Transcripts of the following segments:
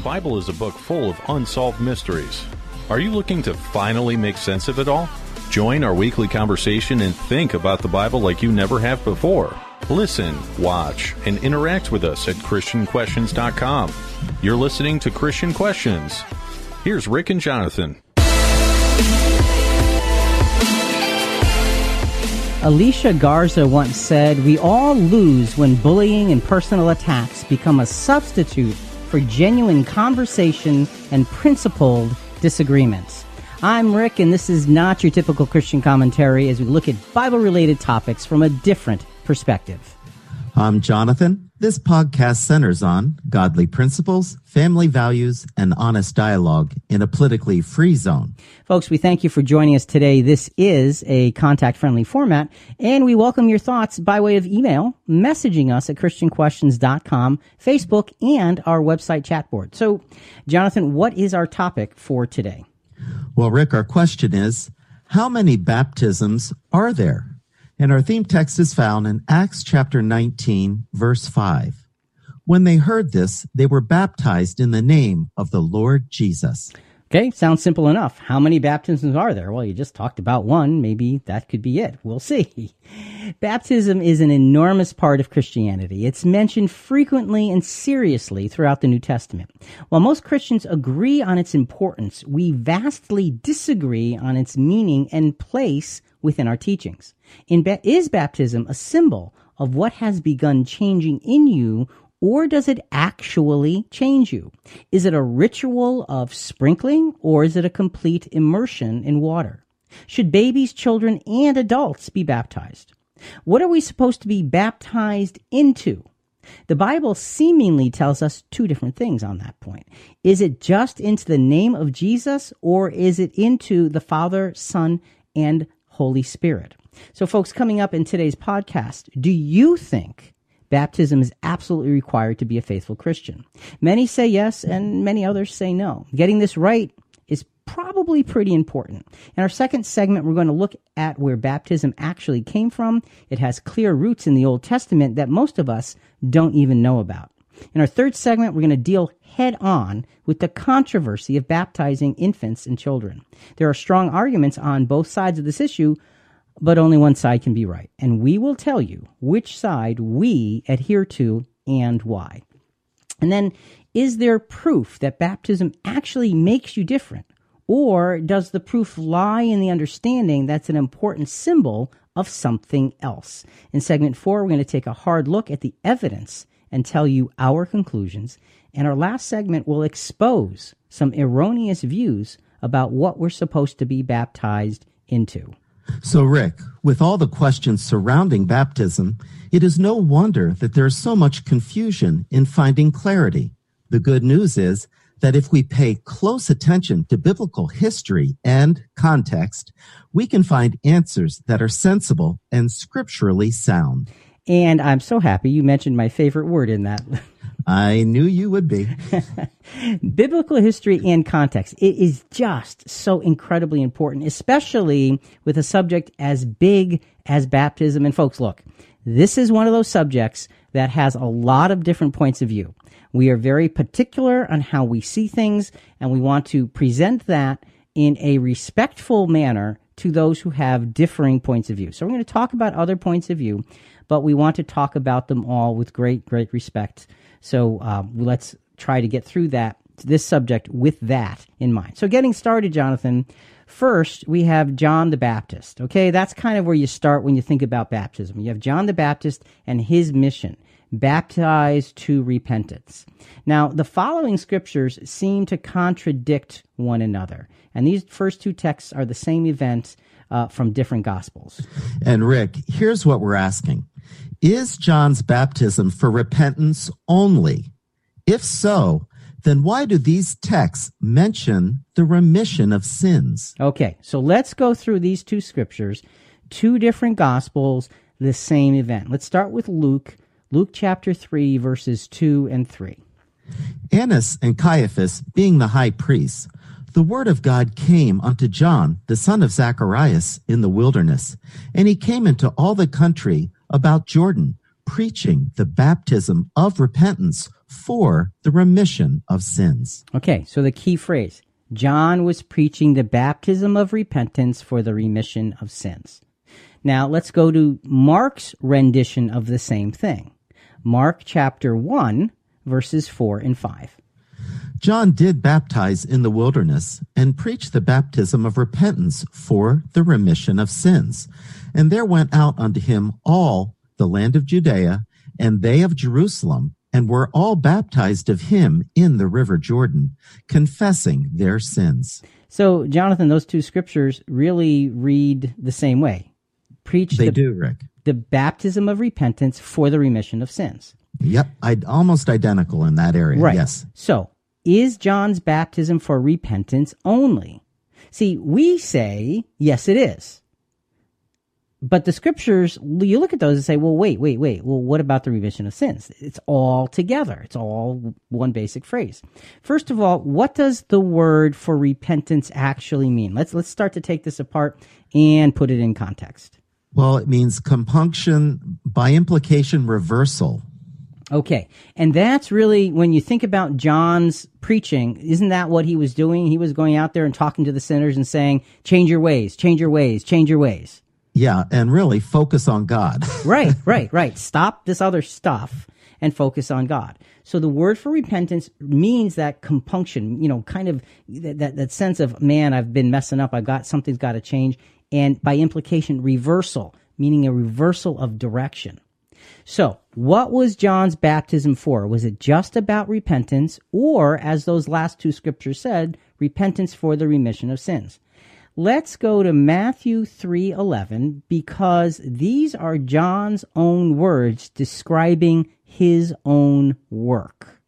The Bible is a book full of unsolved mysteries. Are you looking to finally make sense of it all? Join our weekly conversation and think about the Bible like you never have before. Listen, watch, and interact with us at ChristianQuestions.com. You're listening to Christian Questions. Here's Rick and Jonathan. Alicia Garza once said, We all lose when bullying and personal attacks become a substitute for genuine conversation and principled disagreements. I'm Rick, and this is not your typical Christian commentary as we look at Bible related topics from a different perspective. I'm Jonathan. This podcast centers on godly principles, family values, and honest dialogue in a politically free zone. Folks, we thank you for joining us today. This is a contact friendly format, and we welcome your thoughts by way of email, messaging us at ChristianQuestions.com, Facebook, and our website chat board. So, Jonathan, what is our topic for today? Well, Rick, our question is how many baptisms are there? And our theme text is found in Acts chapter 19, verse 5. When they heard this, they were baptized in the name of the Lord Jesus. Okay, sounds simple enough. How many baptisms are there? Well, you just talked about one. Maybe that could be it. We'll see. Baptism is an enormous part of Christianity. It's mentioned frequently and seriously throughout the New Testament. While most Christians agree on its importance, we vastly disagree on its meaning and place within our teachings. In ba- is baptism a symbol of what has begun changing in you or does it actually change you? Is it a ritual of sprinkling or is it a complete immersion in water? Should babies, children, and adults be baptized? What are we supposed to be baptized into? The Bible seemingly tells us two different things on that point. Is it just into the name of Jesus or is it into the Father, Son, and Holy Spirit? So, folks, coming up in today's podcast, do you think baptism is absolutely required to be a faithful Christian? Many say yes, and many others say no. Getting this right is probably pretty important. In our second segment, we're going to look at where baptism actually came from. It has clear roots in the Old Testament that most of us don't even know about. In our third segment, we're going to deal head on with the controversy of baptizing infants and children. There are strong arguments on both sides of this issue, but only one side can be right. And we will tell you which side we adhere to and why. And then, is there proof that baptism actually makes you different? Or does the proof lie in the understanding that's an important symbol of something else? In segment four, we're going to take a hard look at the evidence and tell you our conclusions. And our last segment will expose some erroneous views about what we're supposed to be baptized into. So, Rick, with all the questions surrounding baptism, it is no wonder that there is so much confusion in finding clarity. The good news is that if we pay close attention to biblical history and context, we can find answers that are sensible and scripturally sound. And I'm so happy you mentioned my favorite word in that. I knew you would be. Biblical history and context. It is just so incredibly important, especially with a subject as big as baptism. And folks, look, this is one of those subjects that has a lot of different points of view. We are very particular on how we see things, and we want to present that in a respectful manner to those who have differing points of view. So we're going to talk about other points of view, but we want to talk about them all with great, great respect. So um, let's try to get through that this subject with that in mind. So getting started, Jonathan. First, we have John the Baptist. Okay, that's kind of where you start when you think about baptism. You have John the Baptist and his mission baptize to repentance. Now, the following scriptures seem to contradict one another. And these first two texts are the same event uh, from different gospels. And Rick, here's what we're asking Is John's baptism for repentance only? If so, then why do these texts mention the remission of sins? Okay, so let's go through these two scriptures, two different gospels, the same event. Let's start with Luke, Luke chapter 3, verses 2 and 3. Annas and Caiaphas, being the high priests, the word of God came unto John, the son of Zacharias, in the wilderness, and he came into all the country about Jordan, preaching the baptism of repentance for the remission of sins. Okay, so the key phrase John was preaching the baptism of repentance for the remission of sins. Now let's go to Mark's rendition of the same thing. Mark chapter 1, verses 4 and 5. John did baptize in the wilderness and preach the baptism of repentance for the remission of sins. And there went out unto him all the land of Judea and they of Jerusalem and were all baptized of him in the river Jordan, confessing their sins. So, Jonathan, those two scriptures really read the same way. Preach They the, do, Rick. the baptism of repentance for the remission of sins. Yep, I almost identical in that area. Right. Yes. So, is John's baptism for repentance only? See, we say, yes, it is. But the scriptures, you look at those and say, well, wait, wait, wait. Well, what about the remission of sins? It's all together. It's all one basic phrase. First of all, what does the word for repentance actually mean? Let's, let's start to take this apart and put it in context. Well, it means compunction, by implication, reversal. Okay. And that's really, when you think about John's preaching, isn't that what he was doing? He was going out there and talking to the sinners and saying, change your ways, change your ways, change your ways. Yeah, and really focus on God. right, right, right. Stop this other stuff and focus on God. So the word for repentance means that compunction, you know, kind of that, that, that sense of, man, I've been messing up. I've got, something's got to change. And by implication, reversal, meaning a reversal of direction. So, what was John's baptism for? Was it just about repentance, or, as those last two scriptures said, repentance for the remission of sins? Let's go to Matthew 3:11 because these are John's own words describing his own work.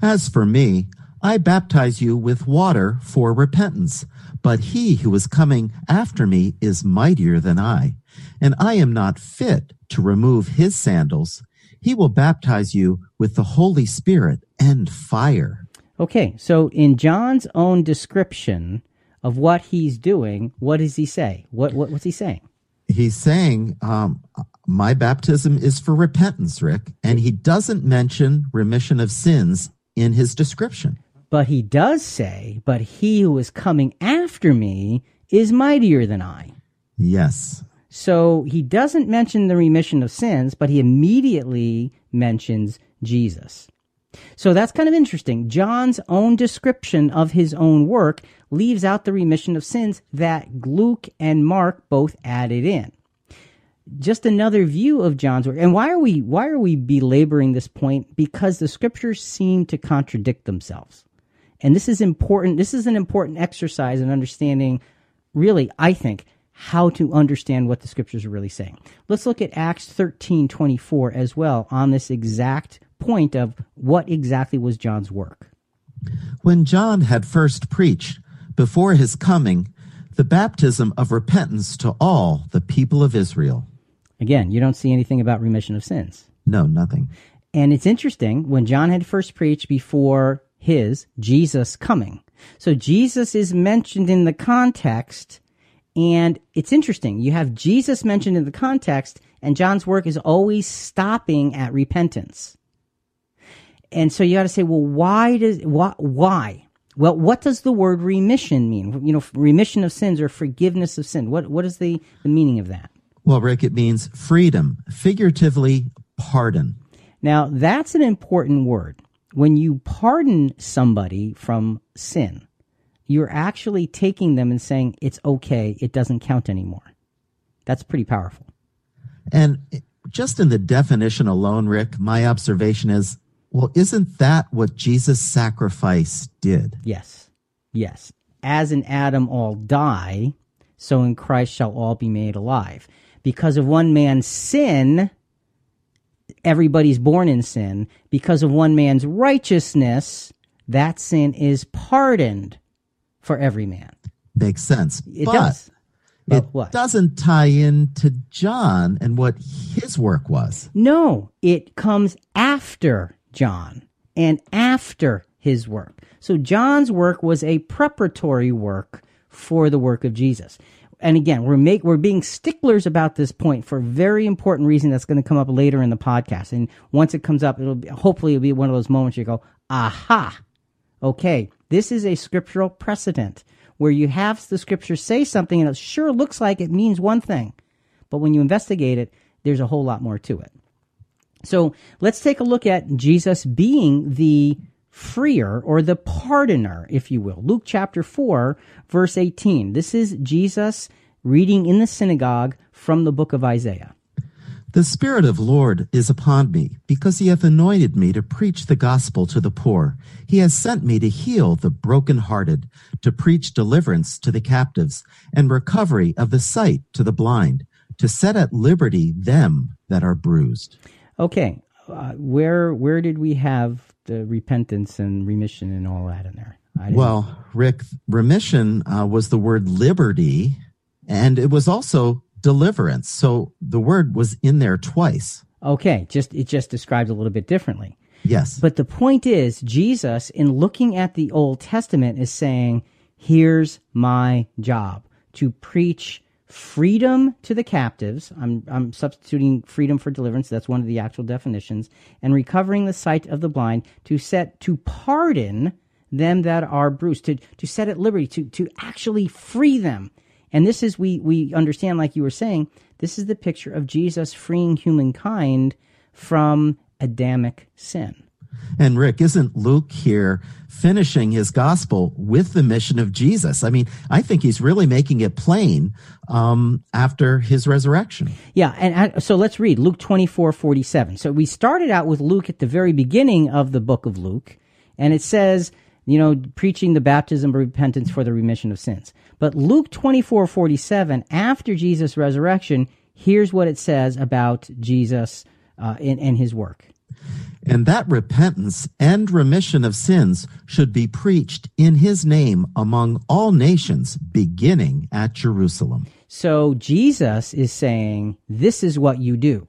As for me, I baptize you with water for repentance, but he who is coming after me is mightier than I, and I am not fit to remove his sandals. He will baptize you with the Holy Spirit and fire. Okay, so in John's own description of what he's doing, what does he say? What, what what's he saying? He's saying, um, my baptism is for repentance, Rick, and he doesn't mention remission of sins in his description. But he does say, but he who is coming after me is mightier than I. Yes. So he doesn't mention the remission of sins, but he immediately mentions Jesus. So that's kind of interesting. John's own description of his own work leaves out the remission of sins that Luke and Mark both added in. Just another view of John's work. And why are we why are we belaboring this point? Because the scriptures seem to contradict themselves. And this is important. This is an important exercise in understanding really, I think, how to understand what the scriptures are really saying. Let's look at Acts 13 24 as well on this exact point of what exactly was John's work. When John had first preached before his coming the baptism of repentance to all the people of Israel. Again, you don't see anything about remission of sins. No, nothing. And it's interesting when John had first preached before his Jesus coming. So Jesus is mentioned in the context and it's interesting. You have Jesus mentioned in the context and John's work is always stopping at repentance. And so you got to say, well, why does, why, why? Well, what does the word remission mean? You know, remission of sins or forgiveness of sin. What, what is the, the meaning of that? Well, Rick, it means freedom, figuratively, pardon. Now, that's an important word. When you pardon somebody from sin, you're actually taking them and saying, it's okay, it doesn't count anymore. That's pretty powerful. And just in the definition alone, Rick, my observation is well, isn't that what Jesus' sacrifice did? Yes. Yes. As in Adam all die, so in Christ shall all be made alive. Because of one man's sin, everybody's born in sin. Because of one man's righteousness, that sin is pardoned for every man. Makes sense. It but does. But it what? doesn't tie in to John and what his work was. No, it comes after John and after his work. So John's work was a preparatory work for the work of Jesus. and again, we're make we're being sticklers about this point for a very important reason that's going to come up later in the podcast. And once it comes up, it'll be, hopefully it'll be one of those moments you go, aha, okay, this is a scriptural precedent where you have the scripture say something and it sure looks like it means one thing, but when you investigate it, there's a whole lot more to it. So let's take a look at Jesus being the freer or the pardoner, if you will. Luke chapter 4, verse 18. This is Jesus reading in the synagogue from the book of Isaiah. The Spirit of Lord is upon me, because he hath anointed me to preach the gospel to the poor. He has sent me to heal the brokenhearted, to preach deliverance to the captives, and recovery of the sight to the blind, to set at liberty them that are bruised. Okay, uh, where where did we have the repentance and remission and all that in there? Well, Rick, remission uh, was the word liberty, and it was also deliverance. So the word was in there twice. Okay, just it just describes a little bit differently. Yes. But the point is, Jesus, in looking at the Old Testament, is saying, "Here's my job to preach." freedom to the captives. I'm, I'm substituting freedom for deliverance. That's one of the actual definitions. And recovering the sight of the blind to set, to pardon them that are bruised, to, to set at liberty, to, to actually free them. And this is, we, we understand, like you were saying, this is the picture of Jesus freeing humankind from Adamic sin. And Rick, isn't Luke here finishing his gospel with the mission of Jesus? I mean, I think he's really making it plain um, after his resurrection. Yeah. And so let's read Luke 24 47. So we started out with Luke at the very beginning of the book of Luke, and it says, you know, preaching the baptism of repentance for the remission of sins. But Luke 24 47, after Jesus' resurrection, here's what it says about Jesus uh, in, in his work. And that repentance and remission of sins should be preached in his name among all nations, beginning at Jerusalem. So Jesus is saying, This is what you do.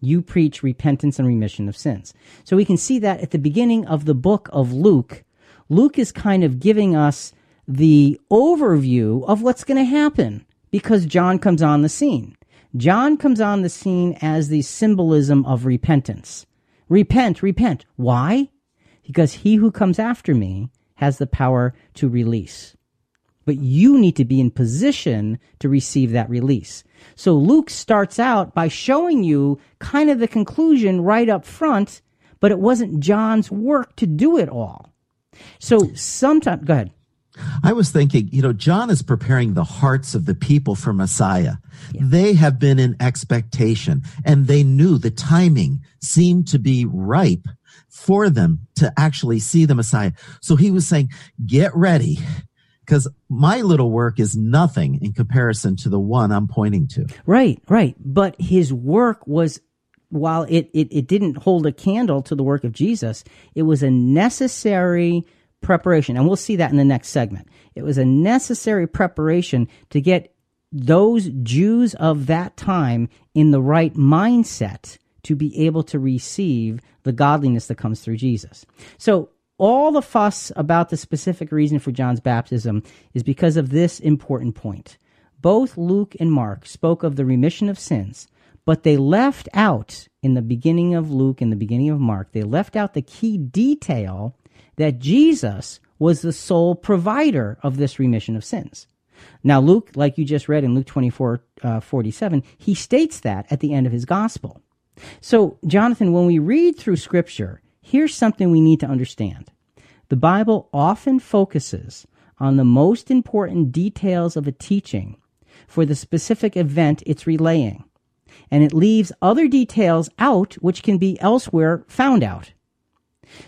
You preach repentance and remission of sins. So we can see that at the beginning of the book of Luke, Luke is kind of giving us the overview of what's going to happen because John comes on the scene. John comes on the scene as the symbolism of repentance. Repent, repent. Why? Because he who comes after me has the power to release. But you need to be in position to receive that release. So Luke starts out by showing you kind of the conclusion right up front, but it wasn't John's work to do it all. So sometimes, go ahead. I was thinking, you know, John is preparing the hearts of the people for Messiah. Yeah. They have been in expectation and they knew the timing seemed to be ripe for them to actually see the Messiah. So he was saying, get ready because my little work is nothing in comparison to the one I'm pointing to. Right, right. But his work was while it, it, it didn't hold a candle to the work of Jesus, it was a necessary preparation. And we'll see that in the next segment. It was a necessary preparation to get those Jews of that time in the right mindset to be able to receive the godliness that comes through Jesus. So all the fuss about the specific reason for John's baptism is because of this important point. Both Luke and Mark spoke of the remission of sins, but they left out in the beginning of Luke and the beginning of Mark, they left out the key detail that Jesus was the sole provider of this remission of sins. Now, Luke, like you just read in Luke 24 uh, 47, he states that at the end of his gospel. So, Jonathan, when we read through Scripture, here's something we need to understand. The Bible often focuses on the most important details of a teaching for the specific event it's relaying, and it leaves other details out which can be elsewhere found out.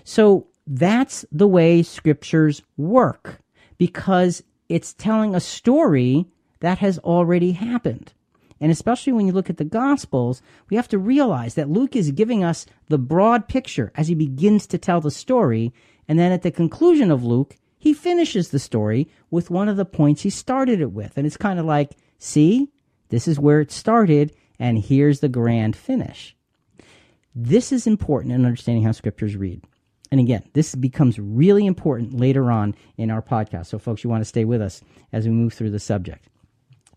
So, that's the way scriptures work because it's telling a story that has already happened. And especially when you look at the Gospels, we have to realize that Luke is giving us the broad picture as he begins to tell the story. And then at the conclusion of Luke, he finishes the story with one of the points he started it with. And it's kind of like, see, this is where it started, and here's the grand finish. This is important in understanding how scriptures read. And again, this becomes really important later on in our podcast. So, folks, you want to stay with us as we move through the subject.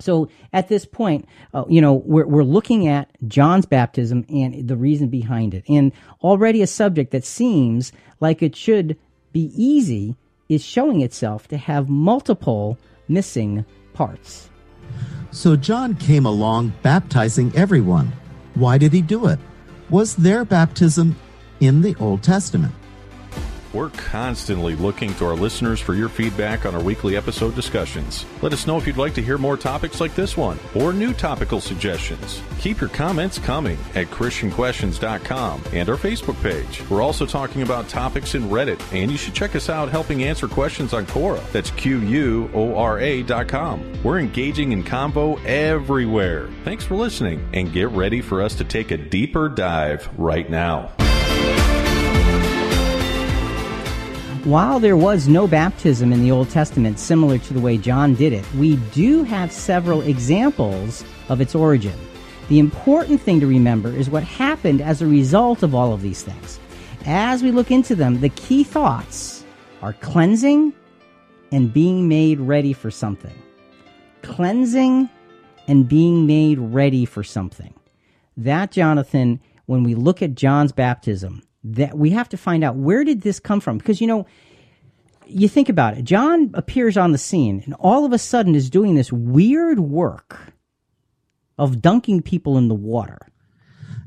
So at this point, uh, you know, we're, we're looking at John's baptism and the reason behind it. And already a subject that seems like it should be easy is showing itself to have multiple missing parts. So John came along baptizing everyone. Why did he do it? Was there baptism in the Old Testament? We're constantly looking to our listeners for your feedback on our weekly episode discussions. Let us know if you'd like to hear more topics like this one or new topical suggestions. Keep your comments coming at ChristianQuestions.com and our Facebook page. We're also talking about topics in Reddit, and you should check us out helping answer questions on Quora. That's Q U O R A.com. We're engaging in convo everywhere. Thanks for listening, and get ready for us to take a deeper dive right now. While there was no baptism in the Old Testament similar to the way John did it, we do have several examples of its origin. The important thing to remember is what happened as a result of all of these things. As we look into them, the key thoughts are cleansing and being made ready for something. Cleansing and being made ready for something. That, Jonathan, when we look at John's baptism, that we have to find out where did this come from? Because you know you think about it. John appears on the scene and all of a sudden is doing this weird work of dunking people in the water.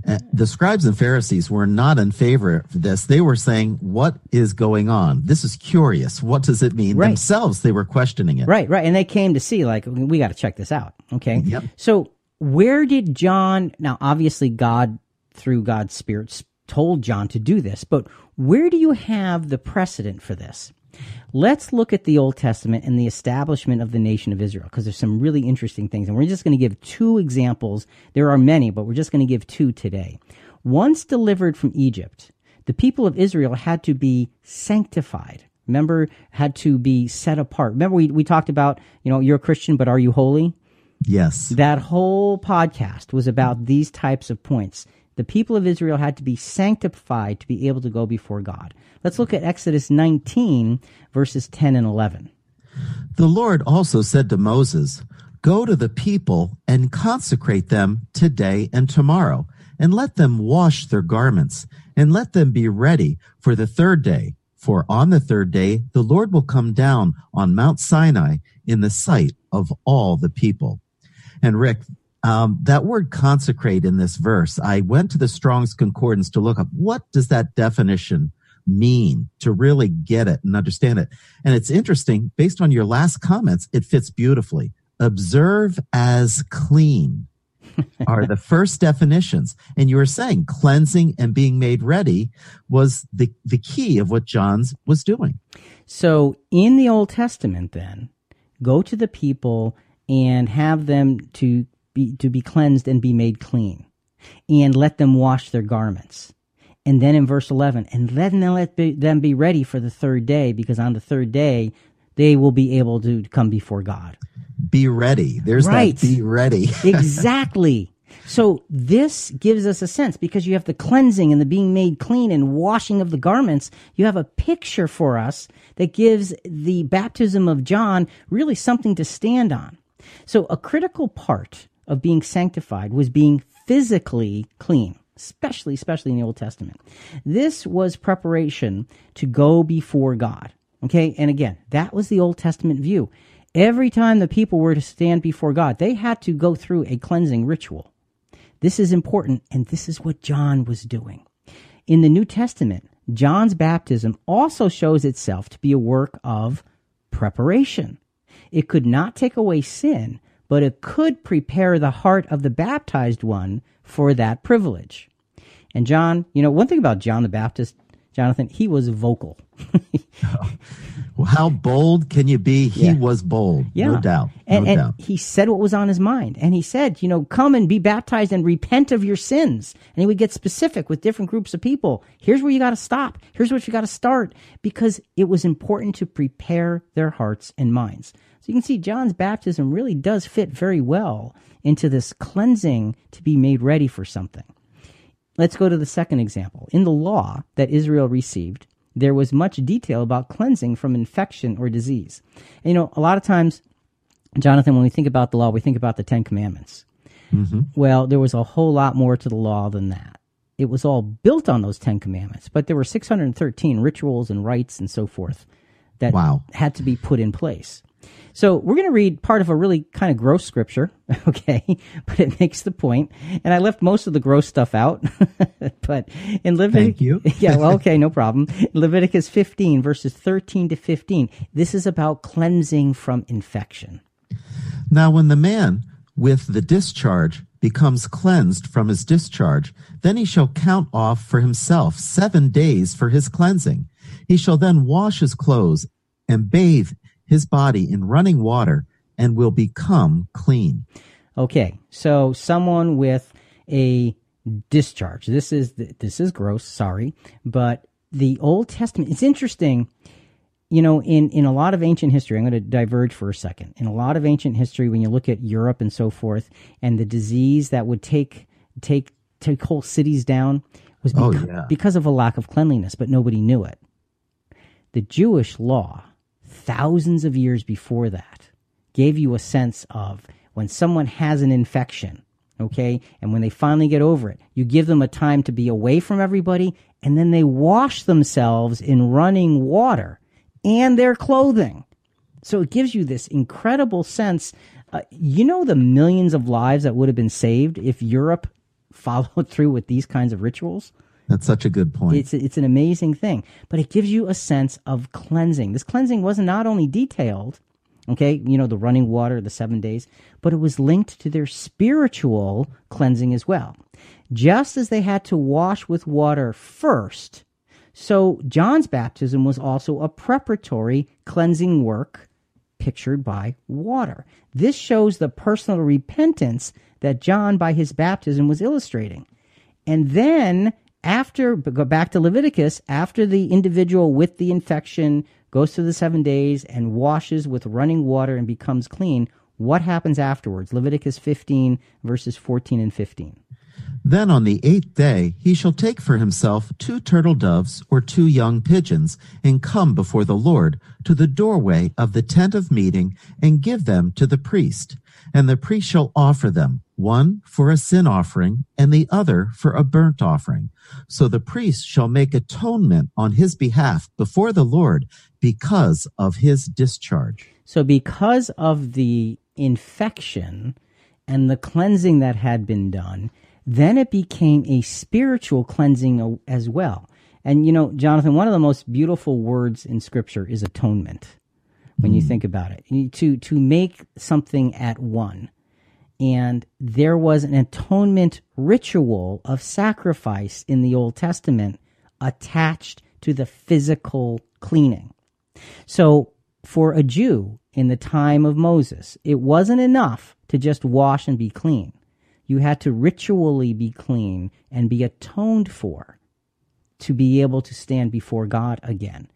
Uh, the scribes and pharisees were not in favor of this. They were saying what is going on? This is curious. What does it mean? Right. themselves they were questioning it. Right right. And they came to see like we got to check this out. Okay. Yep. so where did john now obviously god through god's spirit told John to do this. But where do you have the precedent for this? Let's look at the Old Testament and the establishment of the nation of Israel because there's some really interesting things. And we're just going to give two examples. There are many, but we're just going to give two today. Once delivered from Egypt, the people of Israel had to be sanctified. Remember, had to be set apart. Remember, we, we talked about, you know, you're a Christian, but are you holy? Yes. That whole podcast was about these types of points the people of Israel had to be sanctified to be able to go before God. Let's look at Exodus 19, verses 10 and 11. The Lord also said to Moses, Go to the people and consecrate them today and tomorrow, and let them wash their garments, and let them be ready for the third day. For on the third day, the Lord will come down on Mount Sinai in the sight of all the people. And Rick, um, that word consecrate in this verse, I went to the Strong's Concordance to look up what does that definition mean to really get it and understand it. And it's interesting, based on your last comments, it fits beautifully. Observe as clean are the first definitions. And you were saying cleansing and being made ready was the, the key of what John's was doing. So in the Old Testament, then, go to the people and have them to be, to be cleansed and be made clean, and let them wash their garments. And then in verse 11, and let them, let be, them be ready for the third day, because on the third day, they will be able to come before God. Be ready. There's right. that be ready. exactly. So this gives us a sense because you have the cleansing and the being made clean and washing of the garments. You have a picture for us that gives the baptism of John really something to stand on. So a critical part of being sanctified was being physically clean, especially, especially in the Old Testament. This was preparation to go before God. Okay. And again, that was the Old Testament view. Every time the people were to stand before God, they had to go through a cleansing ritual. This is important, and this is what John was doing. In the New Testament, John's baptism also shows itself to be a work of preparation. It could not take away sin, but it could prepare the heart of the baptized one for that privilege. And John, you know, one thing about John the Baptist, Jonathan, he was vocal. well, how bold can you be? He yeah. was bold, yeah. no doubt. No and, and doubt. he said what was on his mind. And he said, you know, come and be baptized and repent of your sins. And he would get specific with different groups of people. Here's where you got to stop. Here's what you got to start. Because it was important to prepare their hearts and minds. So you can see John's baptism really does fit very well into this cleansing to be made ready for something. Let's go to the second example. In the law that Israel received, there was much detail about cleansing from infection or disease. And, you know, a lot of times Jonathan, when we think about the law, we think about the Ten Commandments. Mm-hmm. Well, there was a whole lot more to the law than that. It was all built on those Ten Commandments, but there were 613 rituals and rites and so forth that Wow. had to be put in place. So we're going to read part of a really kind of gross scripture, okay, but it makes the point. And I left most of the gross stuff out, but in Leviticus, Thank you. yeah, well, okay, no problem. Leviticus 15 verses 13 to 15. This is about cleansing from infection. Now, when the man with the discharge becomes cleansed from his discharge, then he shall count off for himself seven days for his cleansing. He shall then wash his clothes and bathe his body in running water and will become clean. Okay, so someone with a discharge. This is this is gross. Sorry, but the Old Testament. It's interesting. You know, in in a lot of ancient history, I'm going to diverge for a second. In a lot of ancient history, when you look at Europe and so forth, and the disease that would take take take whole cities down was Oh, yeah. because of a lack of cleanliness, but nobody knew it. The Jewish law, thousands of years before that, gave you a sense of when someone has an infection, okay, and when they finally get over it, you give them a time to be away from everybody, and then they wash themselves in running water and their clothing. So it gives you this incredible sense. Uh, you know the millions of lives that would have been saved if Europe followed through with these kinds of rituals. That's such a good point. It's it's an amazing thing, but it gives you a sense of cleansing. This cleansing wasn't not only detailed, okay, you know, the running water, the 7 days, but it was linked to their spiritual cleansing as well. Just as they had to wash with water first, so John's baptism was also a preparatory cleansing work pictured by water. This shows the personal repentance that John by his baptism was illustrating. And then after go back to Leviticus, after the individual with the infection goes through the 7 days and washes with running water and becomes clean, what happens afterwards? Leviticus 15 verses 14 and 15. Then on the eighth day he shall take for himself two turtle doves or two young pigeons, and come before the Lord to the doorway of the tent of meeting, and give them to the priest. And the priest shall offer them, one for a sin offering, and the other for a burnt offering. So the priest shall make atonement on his behalf before the Lord because of his discharge. So, because of the infection and the cleansing that had been done, then it became a spiritual cleansing as well. And you know, Jonathan, one of the most beautiful words in Scripture is atonement. When you hmm. think about it, You- to to make something at one, and there was an atonement ritual of sacrifice in the Old Testament attached to the physical cleaning. So, for a Jew in the time of Moses, it wasn't enough to just wash and be clean. You had to ritually be clean and be atoned for to be able to stand before God again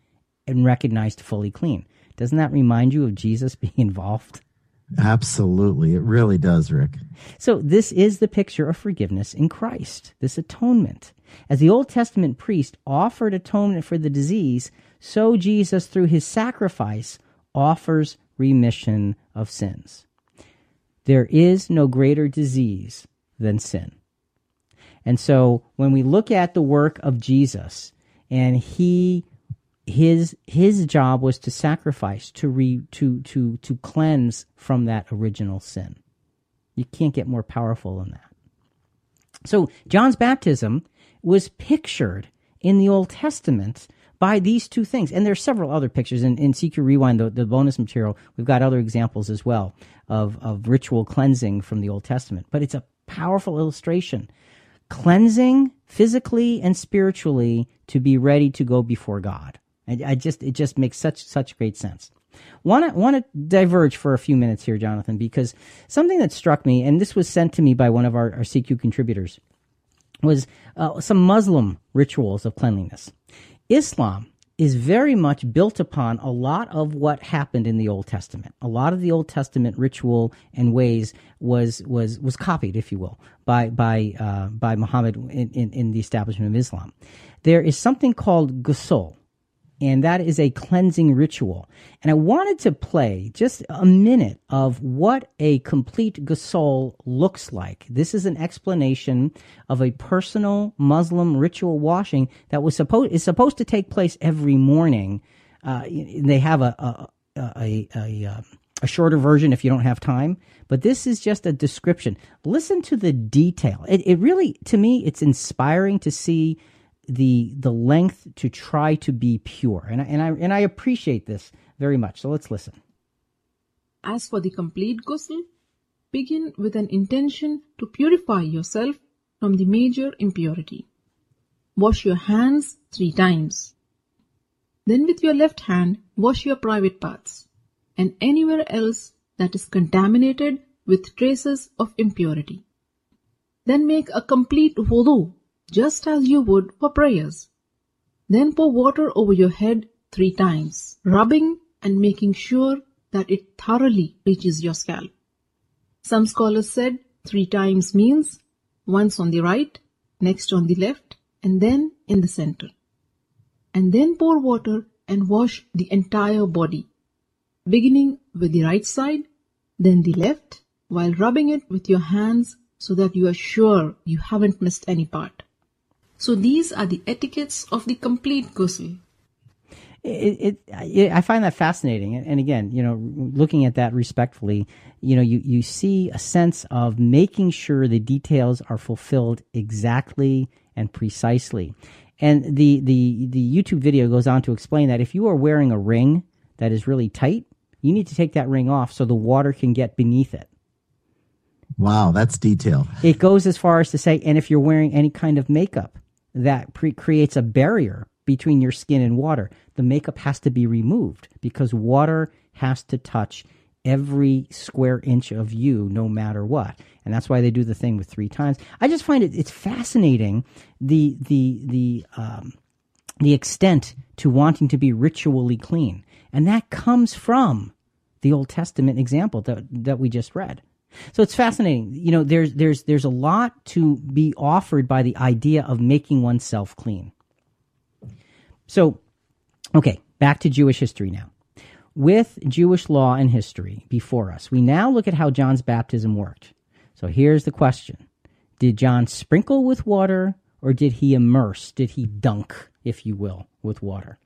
and recognized fully clean. Doesn't that remind you of Jesus being involved? Absolutely. It really does, Rick. So, this is the picture of forgiveness in Christ, this atonement. As the Old Testament priest offered atonement for the disease, so Jesus, through his sacrifice, offers remission of sins. There is no greater disease than sin. And so, when we look at the work of Jesus, and he his his job was to sacrifice to re to to to cleanse from that original sin. You can't get more powerful than that. So John's baptism was pictured in the Old Testament by these two things. And there's several other pictures in, in CQ Rewind, the, the bonus material. We've got other examples as well of, of ritual cleansing from the Old Testament. But it's a powerful illustration. Cleansing physically and spiritually to be ready to go before God. I, I just it just makes such such great sense. Want to want to diverge for a few minutes here, Jonathan, because something that struck me, and this was sent to me by one of our, our CQ contributors, was uh, some Muslim rituals of cleanliness. Islam is very much built upon a lot of what happened in the Old Testament. A lot of the Old Testament ritual and ways was was was copied, if you will, by by uh, by Muhammad in, in, in the establishment of Islam. There is something called ghusl, and that is a cleansing ritual. And I wanted to play just a minute of what a complete ghusl looks like. This is an explanation of a personal Muslim ritual washing that was supposed is supposed to take place every morning. Uh, they have a a, a, a, a a shorter version if you don't have time, but this is just a description. Listen to the detail. It, it really, to me, it's inspiring to see the the length to try to be pure, and I, and I and I appreciate this very much. So let's listen. As for the complete ghusl, begin with an intention to purify yourself from the major impurity. Wash your hands three times. Then with your left hand, wash your private parts and anywhere else that is contaminated with traces of impurity. Then make a complete wudu just as you would for prayers. Then pour water over your head three times, rubbing and making sure that it thoroughly reaches your scalp. Some scholars said three times means once on the right, next on the left, and then in the center. And then pour water and wash the entire body, beginning with the right side, then the left, while rubbing it with your hands so that you are sure you haven't missed any part. So these are the etiquettes of the complete ghusl. It, it, it, I find that fascinating, and again, you know, looking at that respectfully, you know, you, you see a sense of making sure the details are fulfilled exactly and precisely, and the the the YouTube video goes on to explain that if you are wearing a ring that is really tight, you need to take that ring off so the water can get beneath it. Wow, that's detailed. It goes as far as to say, and if you're wearing any kind of makeup, that pre- creates a barrier between your skin and water. The makeup has to be removed because water has to touch every square inch of you no matter what. And that's why they do the thing with three times. I just find it it's fascinating the the the um, the extent to wanting to be ritually clean. And that comes from the old testament example that that we just read so it's fascinating. You know, there's there's there's a lot to be offered by the idea of making oneself clean. So, okay, back to Jewish history now. With Jewish law and history before us, we now look at how John's baptism worked. So here's the question. Did John sprinkle with water or did he immerse? Did he dunk, if you will, with water?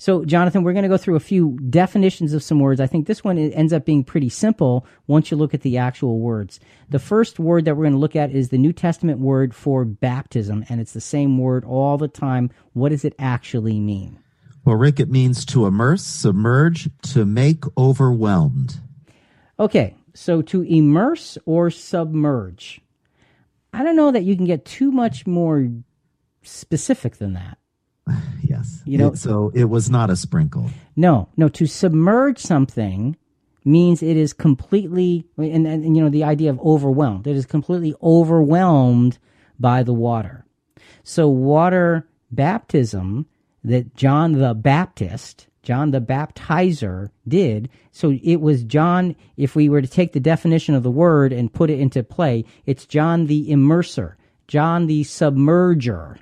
So, Jonathan, we're going to go through a few definitions of some words. I think this one ends up being pretty simple once you look at the actual words. The first word that we're going to look at is the New Testament word for baptism, and it's the same word all the time. What does it actually mean? Well, Rick, it means to immerse, submerge, to make overwhelmed. Okay, so to immerse or submerge. I don't know that you can get too much more specific than that. yes. You know, it, so it was not a sprinkle. No, no. To submerge something means it is completely, and, and, and you know, the idea of overwhelmed. It is completely overwhelmed by the water. So water baptism that John the Baptist, John the Baptizer did. So it was John, if we were to take the definition of the word and put it into play, it's John the immerser, John the submerger.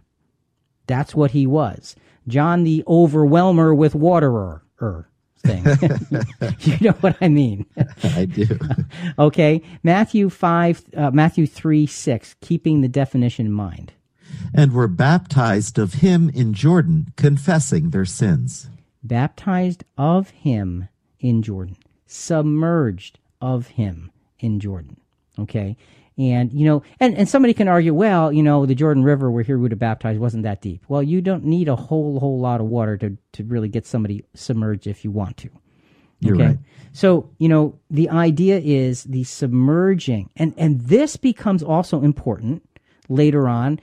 That's what he was. John the overwhelmer with waterer er, thing. you know what I mean? I do. okay, Matthew five, uh, Matthew three six, keeping the definition in mind. And were baptized of him in Jordan, confessing their sins. Baptized of him in Jordan, submerged of him in Jordan. Okay, and, you know, and, and somebody can argue, well, you know, the Jordan River where he would have baptized wasn't that deep. Well, you don't need a whole, whole lot of water to, to really get somebody submerged if you want to. You're okay? right. So, you know, the idea is the submerging. And, and this becomes also important later on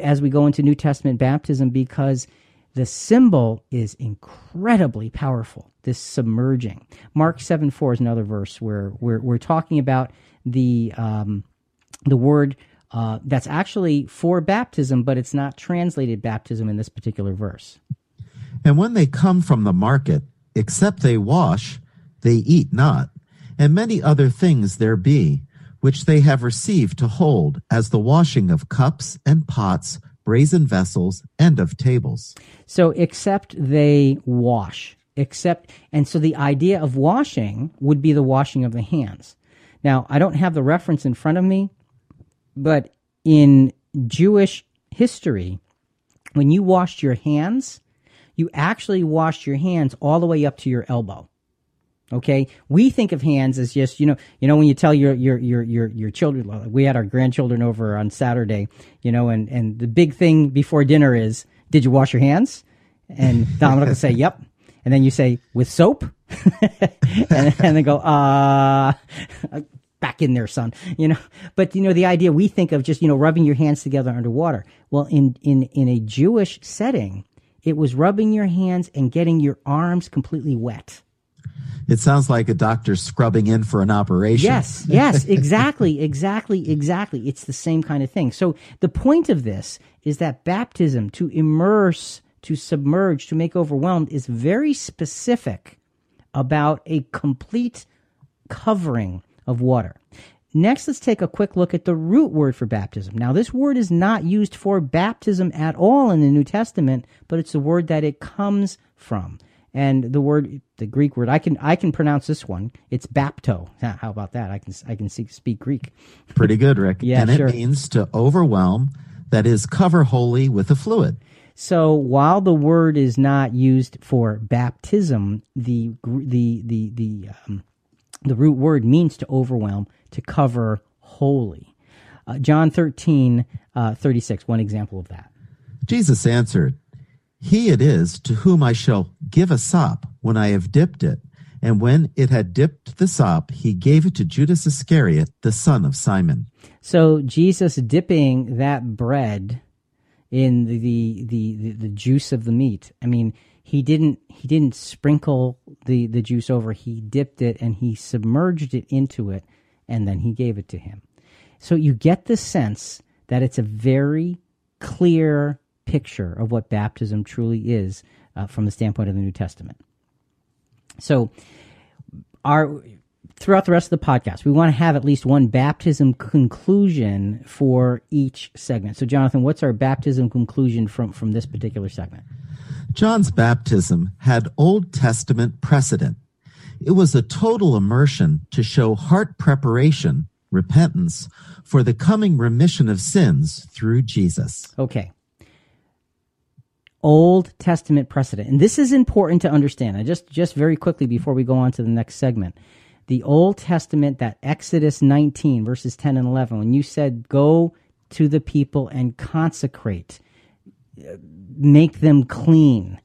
as we go into New Testament baptism because the symbol is incredibly powerful, this submerging. Mark 7 4 is another verse where we're, we're talking about the, um, the word uh, that's actually for baptism, but it's not translated baptism in this particular verse. And when they come from the market, except they wash, they eat not. And many other things there be, which they have received to hold as the washing of cups and pots brazen vessels, and of tables. So, except they wash, except, and so the idea of washing would be the washing of the hands. Now, I don't have the reference in front of me, but in Jewish history, when you washed your hands, you actually washed your hands all the way up to your elbow. Okay, we think of hands as just you know you know when you tell your your your your your children. We had our grandchildren over on Saturday, you know, and and the big thing before dinner is, did you wash your hands? And Dominic will say, "Yep," and then you say, "With soap," and, and they go, "Uh." Back in there, son. You know, but you know the idea we think of just you know rubbing your hands together underwater. Well, in in in a Jewish setting, it was rubbing your hands and getting your arms completely wet. It sounds like a doctor scrubbing in for an operation. Yes, yes, exactly, exactly, exactly. It's the same kind of thing. So the point of this is that baptism, to immerse, to submerge, to make overwhelmed, is very specific about a complete covering of water. Next, let's take a quick look at the root word for baptism. Now, this word is not used for baptism at all in the New Testament, but it's the word that it comes from. And the word, the Greek word, I can I can pronounce this one. It's bapto. How about that? I can I can speak Greek. Pretty good, Rick. yeah, and sure. it means to overwhelm, that is, cover wholly with a fluid. So while the word is not used for baptism, the the the the um, the root word means to overwhelm, to cover wholly. Uh, John 13, uh, 36, one example of that. Jesus answered, He it is to whom I shall give a sop when I have dipped it. And when it had dipped the sop, he gave it to Judas Iscariot, the son of Simon. So Jesus dipping that bread in the, the, the, the juice of the meat. I mean, he didn't he didn't sprinkle the the juice over. He dipped it and he submerged it into it and then he gave it to him. So you get the sense that it's a very clear picture of what baptism truly is uh, from the standpoint of the new testament. So our throughout the rest of the podcast we want to have at least one baptism conclusion for each segment. So jonathan what's our baptism conclusion from from this particular segment John's baptism had Old Testament precedent. It was a total immersion to show heart preparation, repentance, for the coming remission of sins through Jesus. Okay. Old Testament precedent. And this is important to understand. I just just very quickly before we go on to the next segment. The Old Testament that Exodus 19 verses 10 and 11 when you said go to the people and consecrate make them clean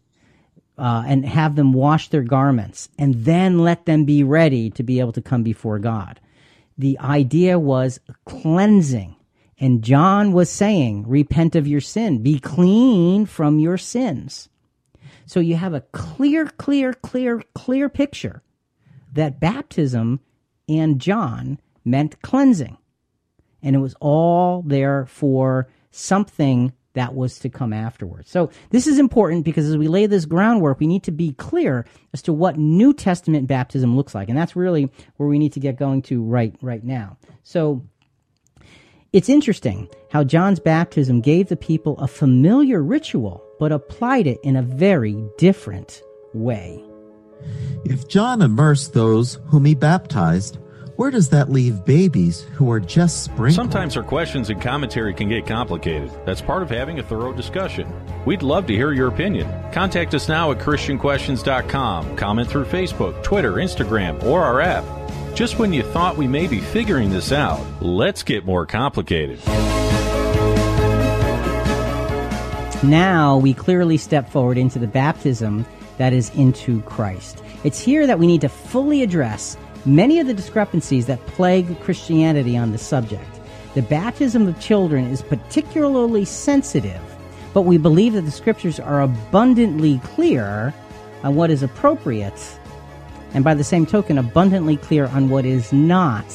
uh, and have them wash their garments and then let them be ready to be able to come before God. The idea was cleansing. And John was saying, repent of your sin, be clean from your sins. So you have a clear, clear, clear, clear picture that baptism and John meant cleansing. And it was all there for something that was to come afterwards. So this is important because as we lay this groundwork, we need to be clear as to what New Testament baptism looks like. And that's really where we need to get going to right, right now. So it's interesting how John's baptism gave the people a familiar ritual, but applied it in a very different way. If John immersed those whom he baptized, where does that leave babies who are just sprinkled? Sometimes our questions and commentary can get complicated. That's part of having a thorough discussion. We'd love to hear your opinion. Contact us now at ChristianQuestions.com. Comment through Facebook, Twitter, Instagram, or our app. Just when you thought we may be figuring this out, let's get more complicated. Now we clearly step forward into the baptism that is into Christ. It's here that we need to fully address many of the discrepancies that plague Christianity on the subject. The baptism of children is particularly sensitive, but we believe that the scriptures are abundantly clear on what is appropriate, and by the same token, abundantly clear on what is not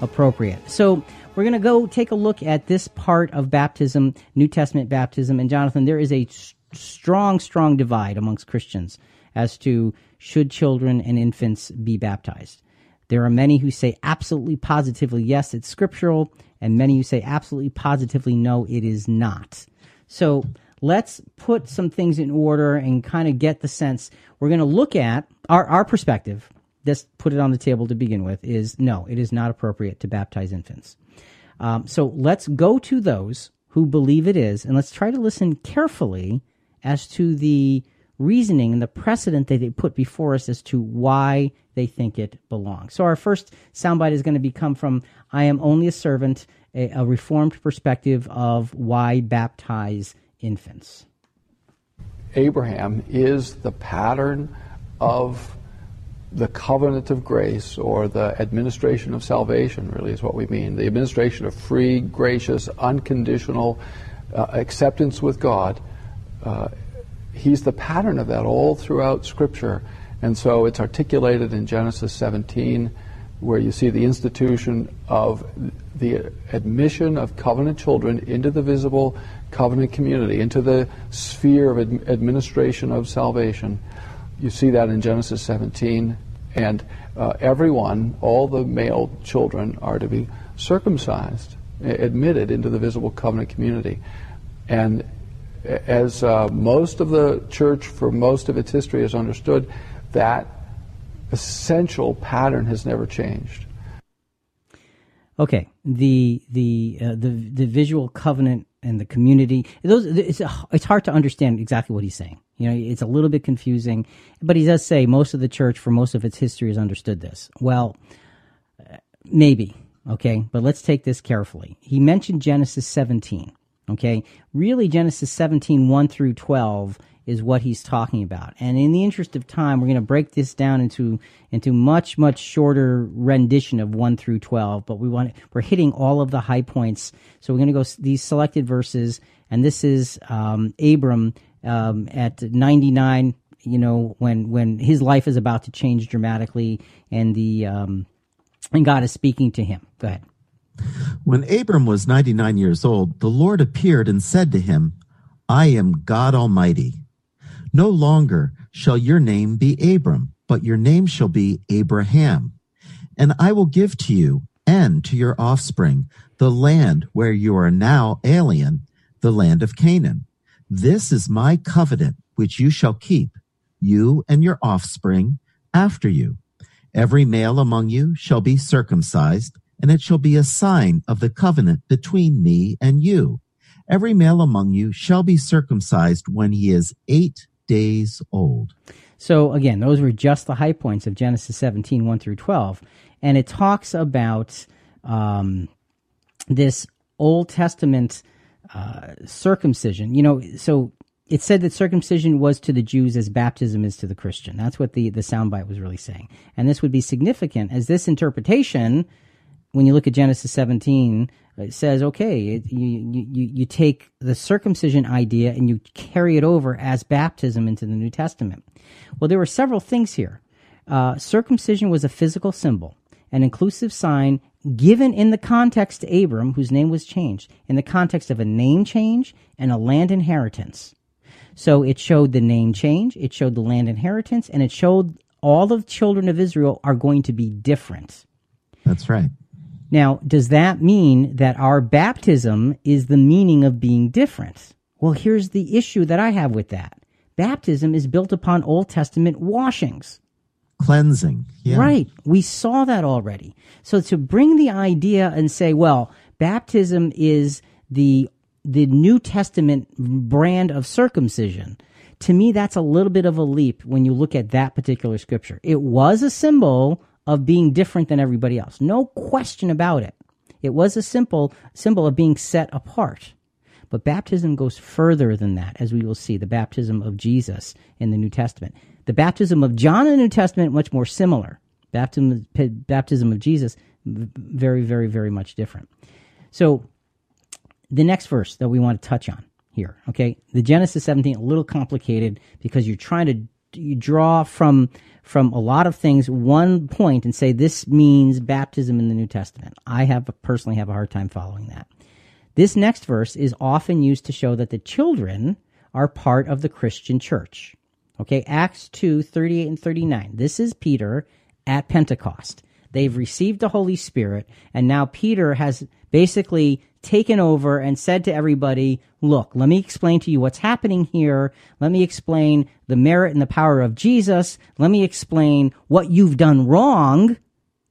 appropriate. So, we're going to go take a look at this part of baptism, New Testament baptism. And Jonathan, there is a strong, strong divide amongst Christians as to should children and infants be baptized. There are many who say absolutely positively yes, it's scriptural, and many who say absolutely positively no, it is not. So let's put some things in order and kind of get the sense. We're going to look at our, our perspective. Let's put it on the table to begin with is no, it is not appropriate to baptize infants. Um, so let's go to those who believe it is, and let's try to listen carefully as to the reasoning and the precedent that they put before us as to why they think it belongs. So our first soundbite is going to become from I am only a servant, a, a reformed perspective of why baptize infants. Abraham is the pattern of the covenant of grace or the administration of salvation, really, is what we mean. The administration of free, gracious, unconditional uh, acceptance with God. Uh, he's the pattern of that all throughout Scripture. And so it's articulated in Genesis 17, where you see the institution of the admission of covenant children into the visible covenant community, into the sphere of ad- administration of salvation. You see that in Genesis 17. And uh, everyone, all the male children, are to be circumcised, admitted into the visible covenant community. And as uh, most of the church, for most of its history, has understood, that essential pattern has never changed. Okay, the the uh, the the visual covenant and the community. Those it's it's hard to understand exactly what he's saying. You know, it's a little bit confusing, but he does say most of the church for most of its history has understood this. Well, maybe okay, but let's take this carefully. He mentioned Genesis 17. Okay, really Genesis 17 1 through 12 is what he's talking about. And in the interest of time, we're going to break this down into into much much shorter rendition of 1 through 12, but we want we're hitting all of the high points. So we're going to go these selected verses and this is um, Abram um, at 99, you know, when when his life is about to change dramatically and the um, and God is speaking to him. Go ahead. When Abram was 99 years old, the Lord appeared and said to him, I am God Almighty. No longer shall your name be Abram, but your name shall be Abraham. And I will give to you and to your offspring the land where you are now alien, the land of Canaan. This is my covenant which you shall keep, you and your offspring after you. Every male among you shall be circumcised, and it shall be a sign of the covenant between me and you. Every male among you shall be circumcised when he is eight days old. So again, those were just the high points of Genesis 17, 1 through 12. And it talks about um, this Old Testament uh, circumcision. You know, so it said that circumcision was to the Jews as baptism is to the Christian. That's what the, the soundbite was really saying. And this would be significant as this interpretation, when you look at Genesis 17, it says, okay, it, you, you, you take the circumcision idea and you carry it over as baptism into the New Testament. Well, there were several things here. Uh, circumcision was a physical symbol, an inclusive sign given in the context to Abram, whose name was changed, in the context of a name change and a land inheritance. So it showed the name change, it showed the land inheritance, and it showed all the children of Israel are going to be different. That's right. Now, does that mean that our baptism is the meaning of being different? Well, here's the issue that I have with that. Baptism is built upon Old Testament washings. Cleansing. Yeah. Right. We saw that already. So to bring the idea and say, well, baptism is the the New Testament brand of circumcision. To me, that's a little bit of a leap when you look at that particular scripture. It was a symbol of being different than everybody else. No question about it. It was a simple symbol of being set apart. But baptism goes further than that, as we will see, the baptism of Jesus in the New Testament. The baptism of John in the New Testament, much more similar. Baptism, baptism of Jesus, very, very, very much different. So, the next verse that we want to touch on here, okay? The Genesis 17, a little complicated because you're trying to you draw from from a lot of things one point and say this means baptism in the New Testament. I have personally have a hard time following that. This next verse is often used to show that the children are part of the Christian church. Okay, Acts 2, 38 and 39. This is Peter at Pentecost. They've received the Holy Spirit, and now Peter has basically taken over and said to everybody, look, let me explain to you what's happening here. Let me explain the merit and the power of Jesus. Let me explain what you've done wrong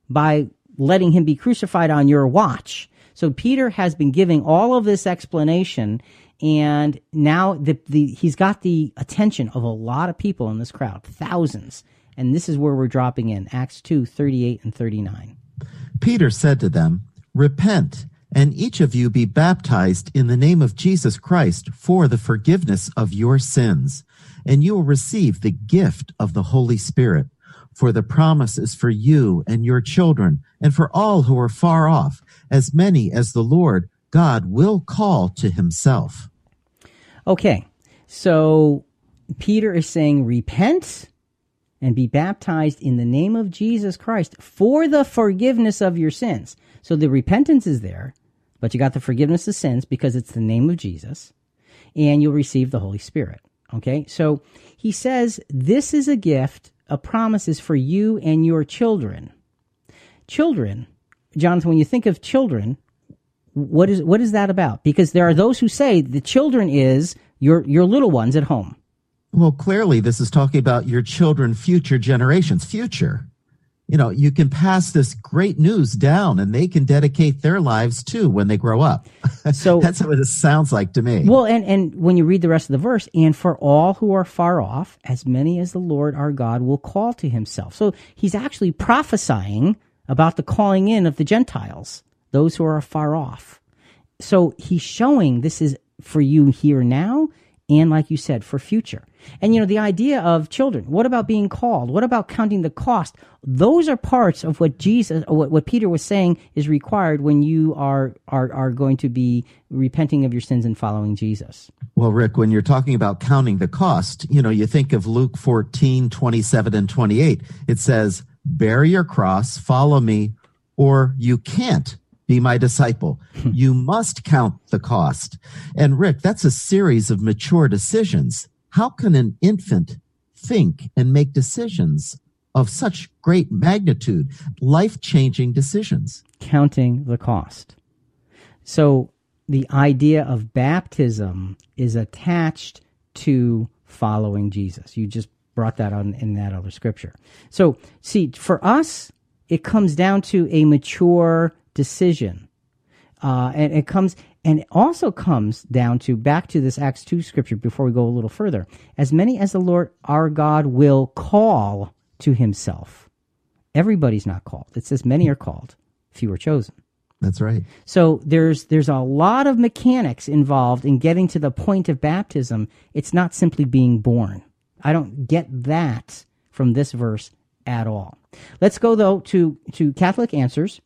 by letting him be crucified on your watch. So Peter has been giving all of this explanation and now the, the, he's got the attention of a lot of people in this crowd, thousands. And this is where we're dropping in Acts 2 38 and 39. Peter said to them, Repent, and each of you be baptized in the name of Jesus Christ for the forgiveness of your sins, and you will receive the gift of the Holy Spirit. For the promise is for you and your children, and for all who are far off, as many as the Lord God will call to himself. Okay, so Peter is saying, Repent and be baptized in the name of Jesus Christ for the forgiveness of your sins. So the repentance is there, but you got the forgiveness of sins because it's the name of Jesus, and you'll receive the Holy Spirit. Okay, so he says, This is a gift, a promise is for you and your children. Children, Jonathan, when you think of children, what is what is that about? Because there are those who say the children is your your little ones at home. Well, clearly this is talking about your children, future generations, future. You know, you can pass this great news down and they can dedicate their lives too when they grow up. So that's what it sounds like to me. Well, and, and when you read the rest of the verse, and for all who are far off, as many as the Lord our God will call to himself. So he's actually prophesying about the calling in of the Gentiles those who are far off. So he's showing this is for you here now and like you said for future and you know the idea of children what about being called what about counting the cost those are parts of what jesus uh, what, what peter was saying is required when you are, are are going to be repenting of your sins and following jesus well rick when you're talking about counting the cost you know you think of luke 14 27 and 28 it says bear your cross follow me or you can't be my disciple. you must count the cost. And Rick, that's a series of mature decisions. How can an infant think and make decisions of such great magnitude, life changing decisions? Counting the cost. So the idea of baptism is attached to following Jesus. You just brought that on in that other scripture. So see, for us, it comes down to a mature decision. Uh, and it comes, and it also comes down to back to this Acts 2 scripture before we go a little further. As many as the Lord our God will call to himself. Everybody's not called. It says many are called, few are chosen. That's right. So there's there's a lot of mechanics involved in getting to the point of baptism. It's not simply being born. I don't get that from this verse at all. Let's go though to to Catholic Answers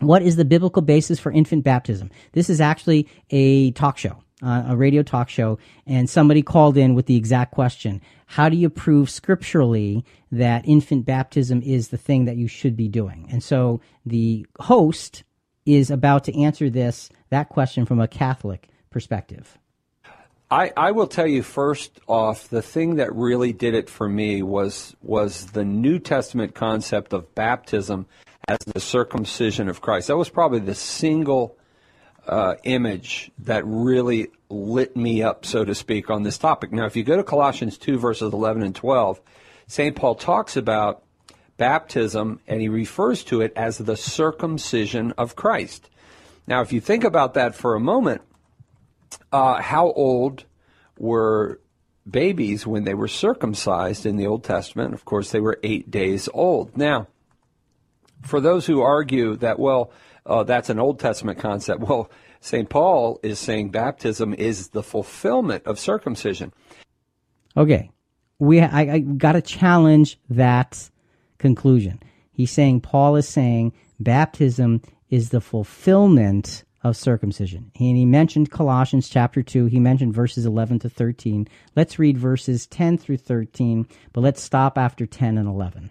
what is the biblical basis for infant baptism? This is actually a talk show, uh, a radio talk show, and somebody called in with the exact question. How do you prove scripturally that infant baptism is the thing that you should be doing? And so the host is about to answer this, that question from a Catholic perspective. I, I will tell you first off, the thing that really did it for me was was the New Testament concept of baptism as the circumcision of Christ. That was probably the single uh, image that really lit me up, so to speak, on this topic. Now, if you go to Colossians 2, verses 11 and 12, St. Paul talks about baptism and he refers to it as the circumcision of Christ. Now, if you think about that for a moment, uh, how old were babies when they were circumcised in the Old Testament? Of course, they were eight days old. Now, for those who argue that, well, uh, that's an Old Testament concept, well, St. Paul is saying baptism is the fulfillment of circumcision. Okay. We, I, I got to challenge that conclusion. He's saying, Paul is saying baptism is the fulfillment of circumcision. And he mentioned Colossians chapter 2. He mentioned verses 11 to 13. Let's read verses 10 through 13, but let's stop after 10 and 11.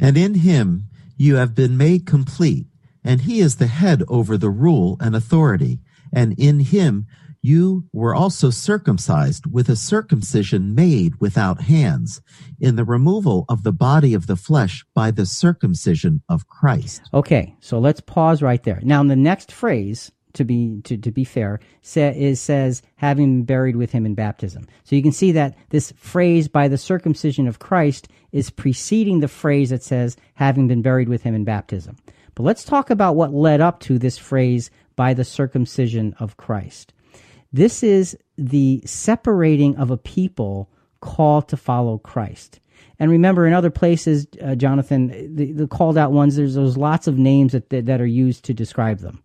And in him you have been made complete, and he is the head over the rule and authority. And in him you were also circumcised with a circumcision made without hands, in the removal of the body of the flesh by the circumcision of Christ. Okay, so let's pause right there. Now, in the next phrase, to be to, to be fair, sa- is says having been buried with him in baptism. So you can see that this phrase by the circumcision of Christ is preceding the phrase that says having been buried with him in baptism. But let's talk about what led up to this phrase by the circumcision of Christ. This is the separating of a people called to follow Christ. And remember, in other places, uh, Jonathan, the, the, called out ones, there's those lots of names that, that, that are used to describe them.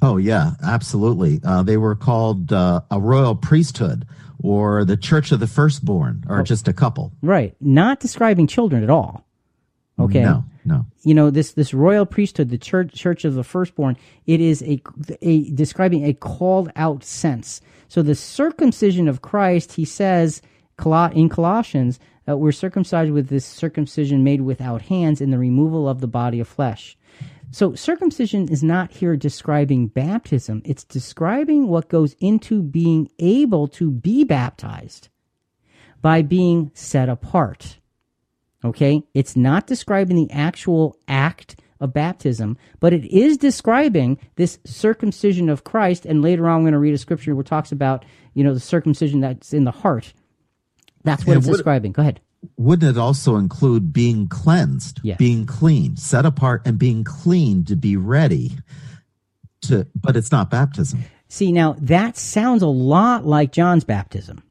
Oh, yeah, absolutely. Uh, they were called uh, a royal priesthood or the church of the firstborn or oh, just a couple. Right. Not describing children at all. Okay. No, no. You know, this, this royal priesthood, the church, church of the firstborn, it is a, a describing a called out sense. So the circumcision of Christ, he says in Colossians, uh, we're circumcised with this circumcision made without hands in the removal of the body of flesh. So circumcision is not here describing baptism. It's describing what goes into being able to be baptized by being set apart. Okay? It's not describing the actual act of baptism, but it is describing this circumcision of Christ. And later on, I'm going to read a scripture where it talks about, you know, the circumcision that's in the heart. That's what and it's would, describing. Go ahead. Wouldn't it also include being cleansed, yes. being clean, set apart, and being clean to be ready to? But it's not baptism. See, now that sounds a lot like John's baptism.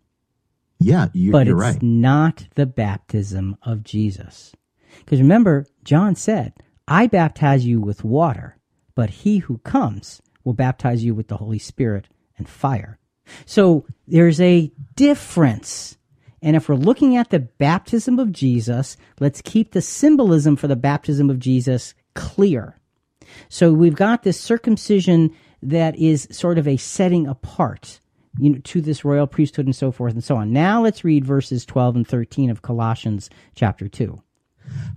Yeah, you, but you're it's right. not the baptism of Jesus. Because remember, John said, I baptize you with water, but he who comes will baptize you with the Holy Spirit and fire. So there's a difference. And if we're looking at the baptism of Jesus, let's keep the symbolism for the baptism of Jesus clear. So we've got this circumcision that is sort of a setting apart you know, to this royal priesthood and so forth and so on. Now let's read verses 12 and 13 of Colossians chapter 2.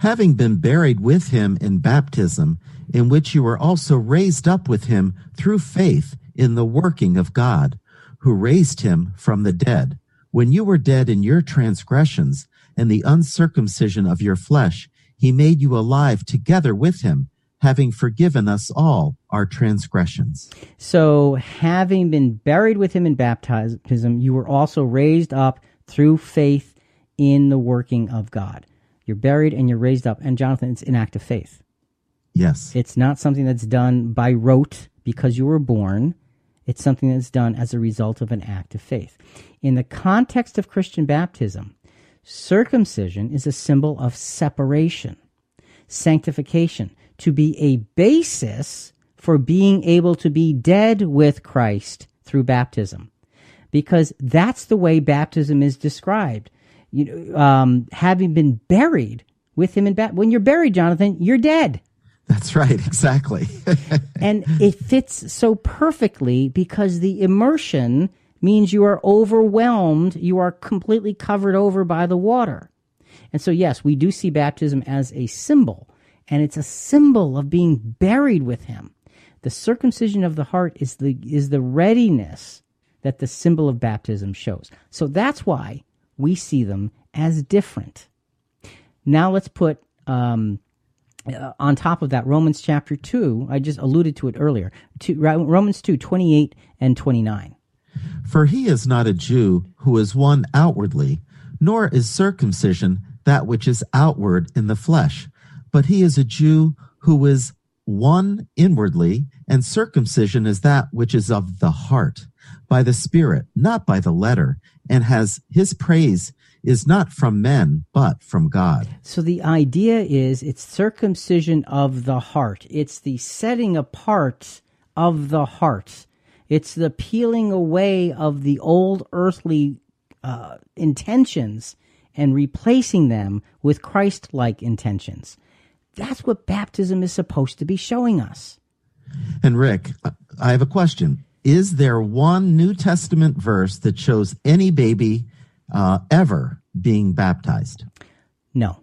Having been buried with him in baptism, in which you were also raised up with him through faith in the working of God, who raised him from the dead. When you were dead in your transgressions and the uncircumcision of your flesh, he made you alive together with him having forgiven us all our transgressions. So, having been buried with him in baptism, you were also raised up through faith in the working of God. You're buried and you're raised up. And, Jonathan, it's an act of faith. Yes. It's not something that's done by rote because you were born. It's something that's done as a result of an act of faith. In the context of Christian baptism, circumcision is a symbol of separation, sanctification to be a basis for being able to be dead with Christ through baptism. Because that's the way baptism is described. You know, um, having been buried with him in baptism. When you're buried, Jonathan, you're dead. That's right, exactly. and it fits so perfectly because the immersion means you are overwhelmed, you are completely covered over by the water. And so, yes, we do see baptism as a symbol and it's a symbol of being buried with him. The circumcision of the heart is the is the readiness that the symbol of baptism shows. So that's why we see them as different. Now let's put um, uh, on top of that Romans chapter 2, I just alluded to it earlier, to, Romans 2, 28 and 29. For he is not a Jew who is one outwardly, nor is circumcision that which is outward in the flesh but he is a Jew who is one inwardly, and circumcision is that which is of the heart, by the Spirit, not by the letter, and has his praise is not from men, but from God. So the idea is it's circumcision of the heart. It's the setting apart of the heart. It's the peeling away of the old earthly uh, intentions and replacing them with Christ like intentions. That's what baptism is supposed to be showing us. And Rick, I have a question. Is there one New Testament verse that shows any baby uh, ever being baptized? No,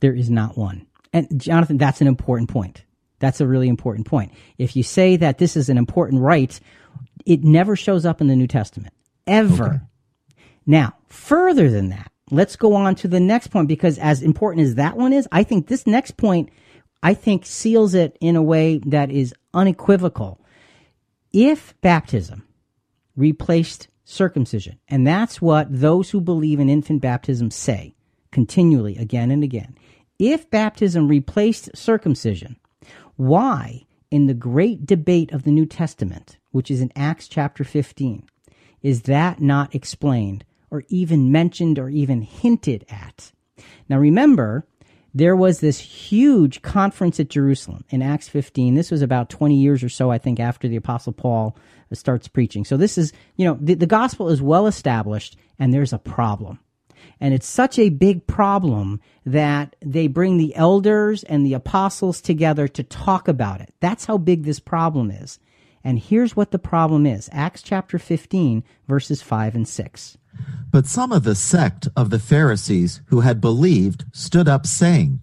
there is not one. And Jonathan, that's an important point. That's a really important point. If you say that this is an important rite, it never shows up in the New Testament, ever. Okay. Now, further than that, let's go on to the next point because as important as that one is, I think this next point, I think seals it in a way that is unequivocal. If baptism replaced circumcision, and that's what those who believe in infant baptism say continually again and again. If baptism replaced circumcision, why, in the great debate of the New Testament, which is in Acts chapter 15, is that not explained or even mentioned or even hinted at? Now remember, there was this huge conference at Jerusalem in Acts 15. This was about 20 years or so, I think, after the Apostle Paul uh, starts preaching. So this is, you know, the, the gospel is well established and there's a problem. And it's such a big problem that they bring the elders and the apostles together to talk about it. That's how big this problem is. And here's what the problem is Acts chapter 15, verses 5 and 6. But some of the sect of the Pharisees who had believed stood up, saying,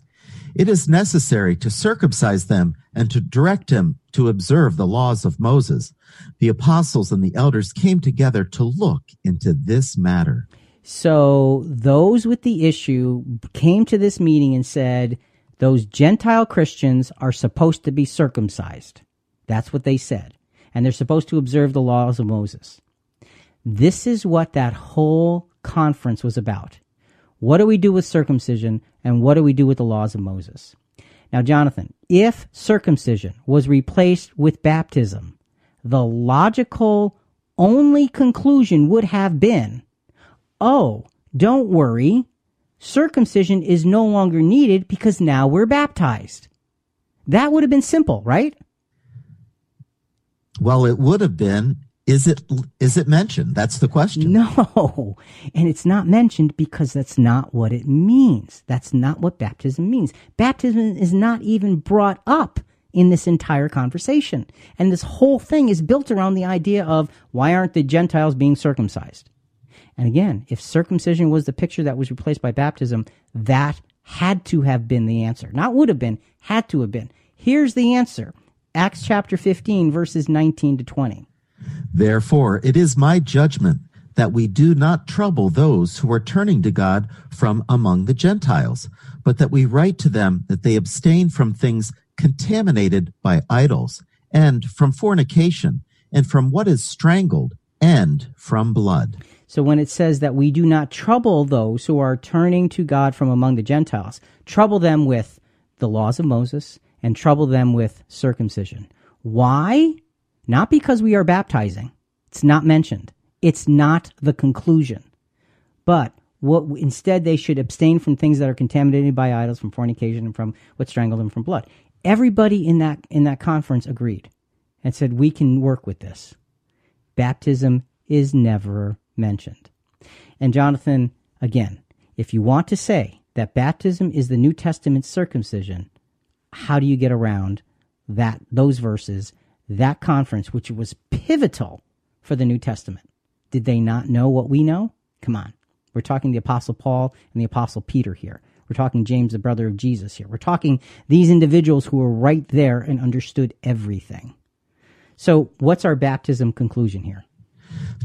It is necessary to circumcise them and to direct them to observe the laws of Moses. The apostles and the elders came together to look into this matter. So those with the issue came to this meeting and said, those Gentile Christians are supposed to be circumcised. That's what they said. And they're supposed to observe the laws of Moses. This is what that whole conference was about. What do we do with circumcision and what do we do with the laws of Moses? Now, Jonathan, if circumcision was replaced with baptism, the logical only conclusion would have been oh, don't worry, circumcision is no longer needed because now we're baptized. That would have been simple, right? Well, it would have been. Is it is it mentioned? That's the question. No. And it's not mentioned because that's not what it means. That's not what baptism means. Baptism is not even brought up in this entire conversation. And this whole thing is built around the idea of why aren't the Gentiles being circumcised? And again, if circumcision was the picture that was replaced by baptism, that had to have been the answer. Not would have been, had to have been. Here's the answer Acts chapter 15, verses 19 to 20. Therefore, it is my judgment that we do not trouble those who are turning to God from among the Gentiles, but that we write to them that they abstain from things contaminated by idols, and from fornication, and from what is strangled, and from blood. So when it says that we do not trouble those who are turning to God from among the Gentiles, trouble them with the laws of Moses and trouble them with circumcision. Why? Not because we are baptizing. It's not mentioned. It's not the conclusion. But what instead they should abstain from things that are contaminated by idols, from fornication, and from what strangled them from blood. Everybody in that in that conference agreed and said we can work with this. Baptism is never mentioned. And Jonathan, again, if you want to say that baptism is the New Testament circumcision, how do you get around that those verses, that conference which was pivotal for the New Testament? Did they not know what we know? Come on. We're talking the apostle Paul and the apostle Peter here. We're talking James, the brother of Jesus here. We're talking these individuals who were right there and understood everything. So, what's our baptism conclusion here?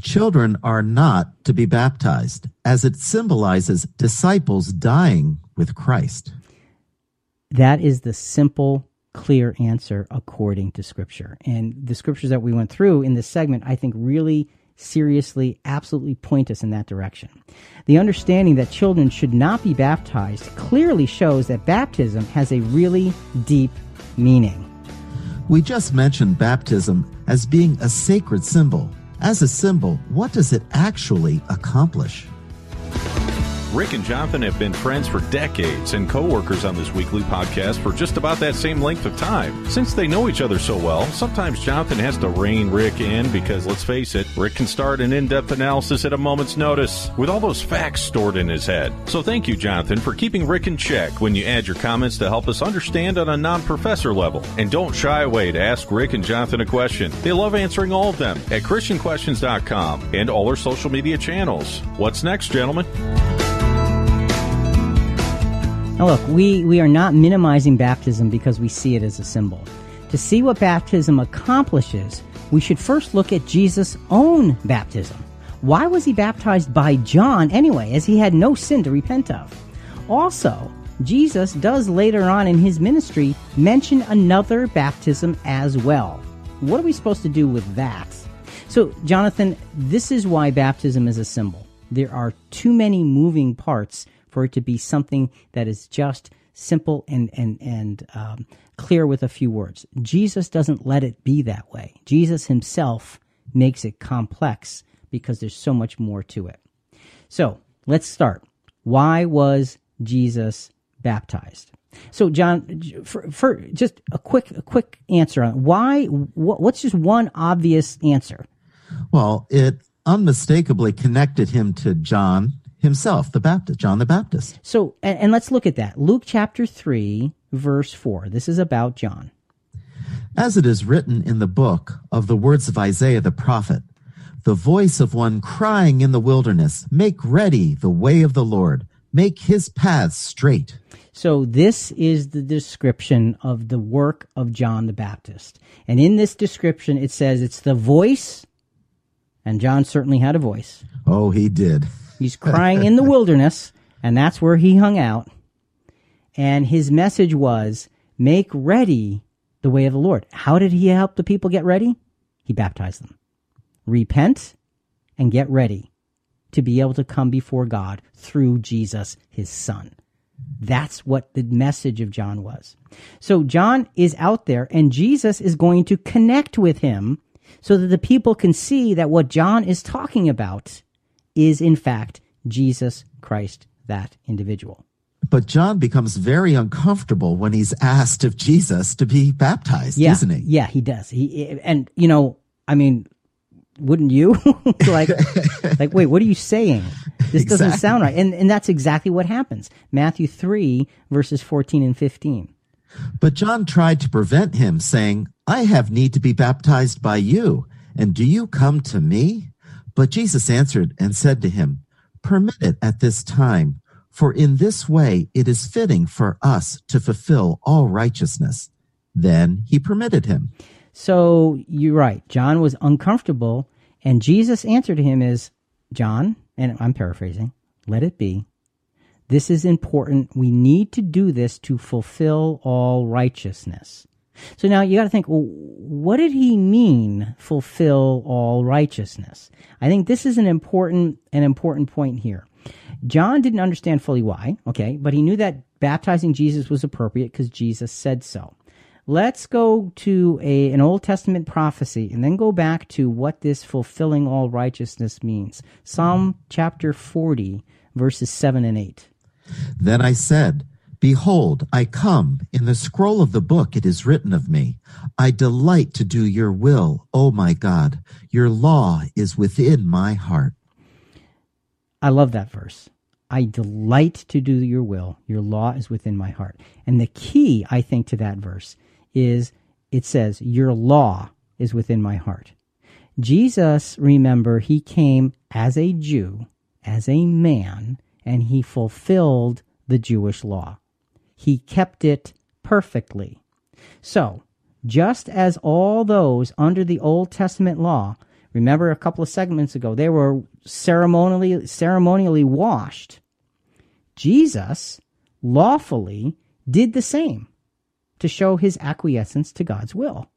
Children are not to be baptized, as it symbolizes disciples dying with Christ. That is the simple, clear answer according to Scripture. And the scriptures that we went through in this segment, I think, really seriously, absolutely point us in that direction. The understanding that children should not be baptized clearly shows that baptism has a really deep meaning. We just mentioned baptism as being a sacred symbol as a symbol, what does it actually accomplish? Rick and Jonathan have been friends for decades and co-workers on this weekly podcast for just about that same length of time. Since they know each other so well, sometimes Jonathan has to rein Rick in because let's face it, Rick can start an in-depth analysis at a moment's notice with all those facts stored in his head. So thank you, Jonathan, for keeping Rick in check when you add your comments to help us understand on a non-professor level. And don't shy away to ask Rick and Jonathan a question. They love answering all of them at christianquestions.com and all our social media channels. What's next, gentlemen? Now, look, we, we are not minimizing baptism because we see it as a symbol. To see what baptism accomplishes, we should first look at Jesus' own baptism. Why was he baptized by John anyway, as he had no sin to repent of? Also, Jesus does later on in his ministry mention another baptism as well. what are we supposed to do with that? So, Jonathan, this is why baptism is a symbol. There are too many moving parts for it to be something that is just simple and and and um, clear with a few words. Jesus doesn't let it be that way. Jesus himself makes it complex because there's so much more to it. So let's start. Why was Jesus baptized? So, John, for, for just a quick, a quick answer on why. What, what's just one obvious answer? Well, it unmistakably connected him to John himself, the Baptist, John the Baptist. So, and, and let's look at that. Luke chapter three, verse four. This is about John. As it is written in the book of the words of Isaiah the prophet, the voice of one crying in the wilderness, make ready the way of the Lord, make his paths straight. So this is the description of the work of John the Baptist. And in this description, it says it's the voice, and John certainly had a voice. Oh, he did. He's crying in the wilderness, and that's where he hung out. And his message was, make ready the way of the Lord. How did he help the people get ready? He baptized them. Repent and get ready to be able to come before God through Jesus, his son. That's what the message of John was. So John is out there and Jesus is going to connect with him so that the people can see that what John is talking about is in fact Jesus Christ, that individual. But John becomes very uncomfortable when he's asked of Jesus to be baptized, yeah, isn't he? Yeah, he does. He and you know, I mean, wouldn't you? like, like, wait, what are you saying? This doesn't sound right. And and that's exactly what happens. Matthew three verses fourteen and fifteen. But John tried to prevent him, saying, I have need to be baptized by you, and do you come to me? But Jesus answered and said to him, Permit it at this time, for in this way it is fitting for us to fulfill all righteousness. Then he permitted him. So you're right. John was uncomfortable, and Jesus' answer to him is, John, and I'm paraphrasing, let it be. This is important. We need to do this to fulfill all righteousness. So now you got to think, well, what did he mean, fulfill all righteousness? I think this is an important, an important point here. John didn't understand fully why, okay, but he knew that baptizing Jesus was appropriate because Jesus said so. Let's go to a, an Old Testament prophecy and then go back to what this fulfilling all righteousness means. Psalm chapter 40, verses 7 and 8. Then I said, Behold, I come. In the scroll of the book it is written of me. I delight to do your will, O my God. Your law is within my heart. I love that verse. I delight to do your will. Your law is within my heart. And the key, I think, to that verse is it says, Your law is within my heart. Jesus, remember, he came as a Jew, as a man, and he fulfilled the Jewish law. He kept it perfectly. So, just as all those under the Old Testament law, remember a couple of segments ago, they were ceremonially ceremonially washed. Jesus lawfully did the same to show his acquiescence to God's will.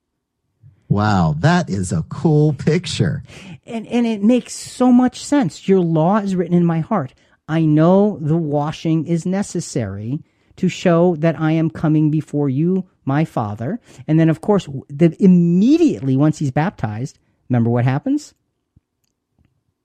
Wow, that is a cool picture. And and it makes so much sense. Your law is written in my heart. I know the washing is necessary to show that I am coming before you, my Father. And then, of course, the, immediately once he's baptized, remember what happens?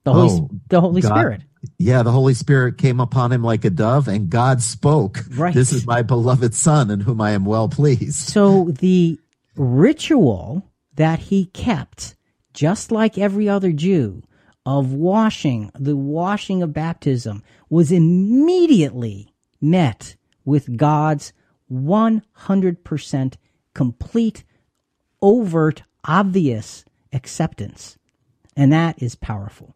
The Holy, Oh, the Holy God- Spirit. Yeah, the Holy Spirit came upon him like a dove, and God spoke. Right. This is my beloved Son, in whom I am well pleased. So the ritual that he kept, just like every other Jew, of washing, the washing of baptism, was immediately met with God's 100% complete, overt, obvious acceptance. And that is powerful.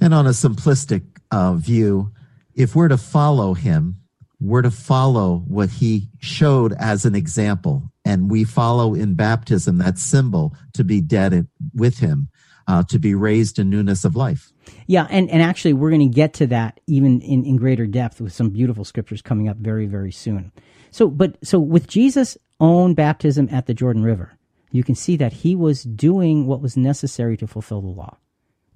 And on a simplistic uh, view, if we're to follow him, we're to follow what he showed as an example. And we follow in baptism that symbol to be dead with him, uh, to be raised in newness of life. Yeah, and, and actually, we're going to get to that even in, in greater depth with some beautiful scriptures coming up very, very soon. So, but so with Jesus' own baptism at the Jordan River, you can see that he was doing what was necessary to fulfill the law.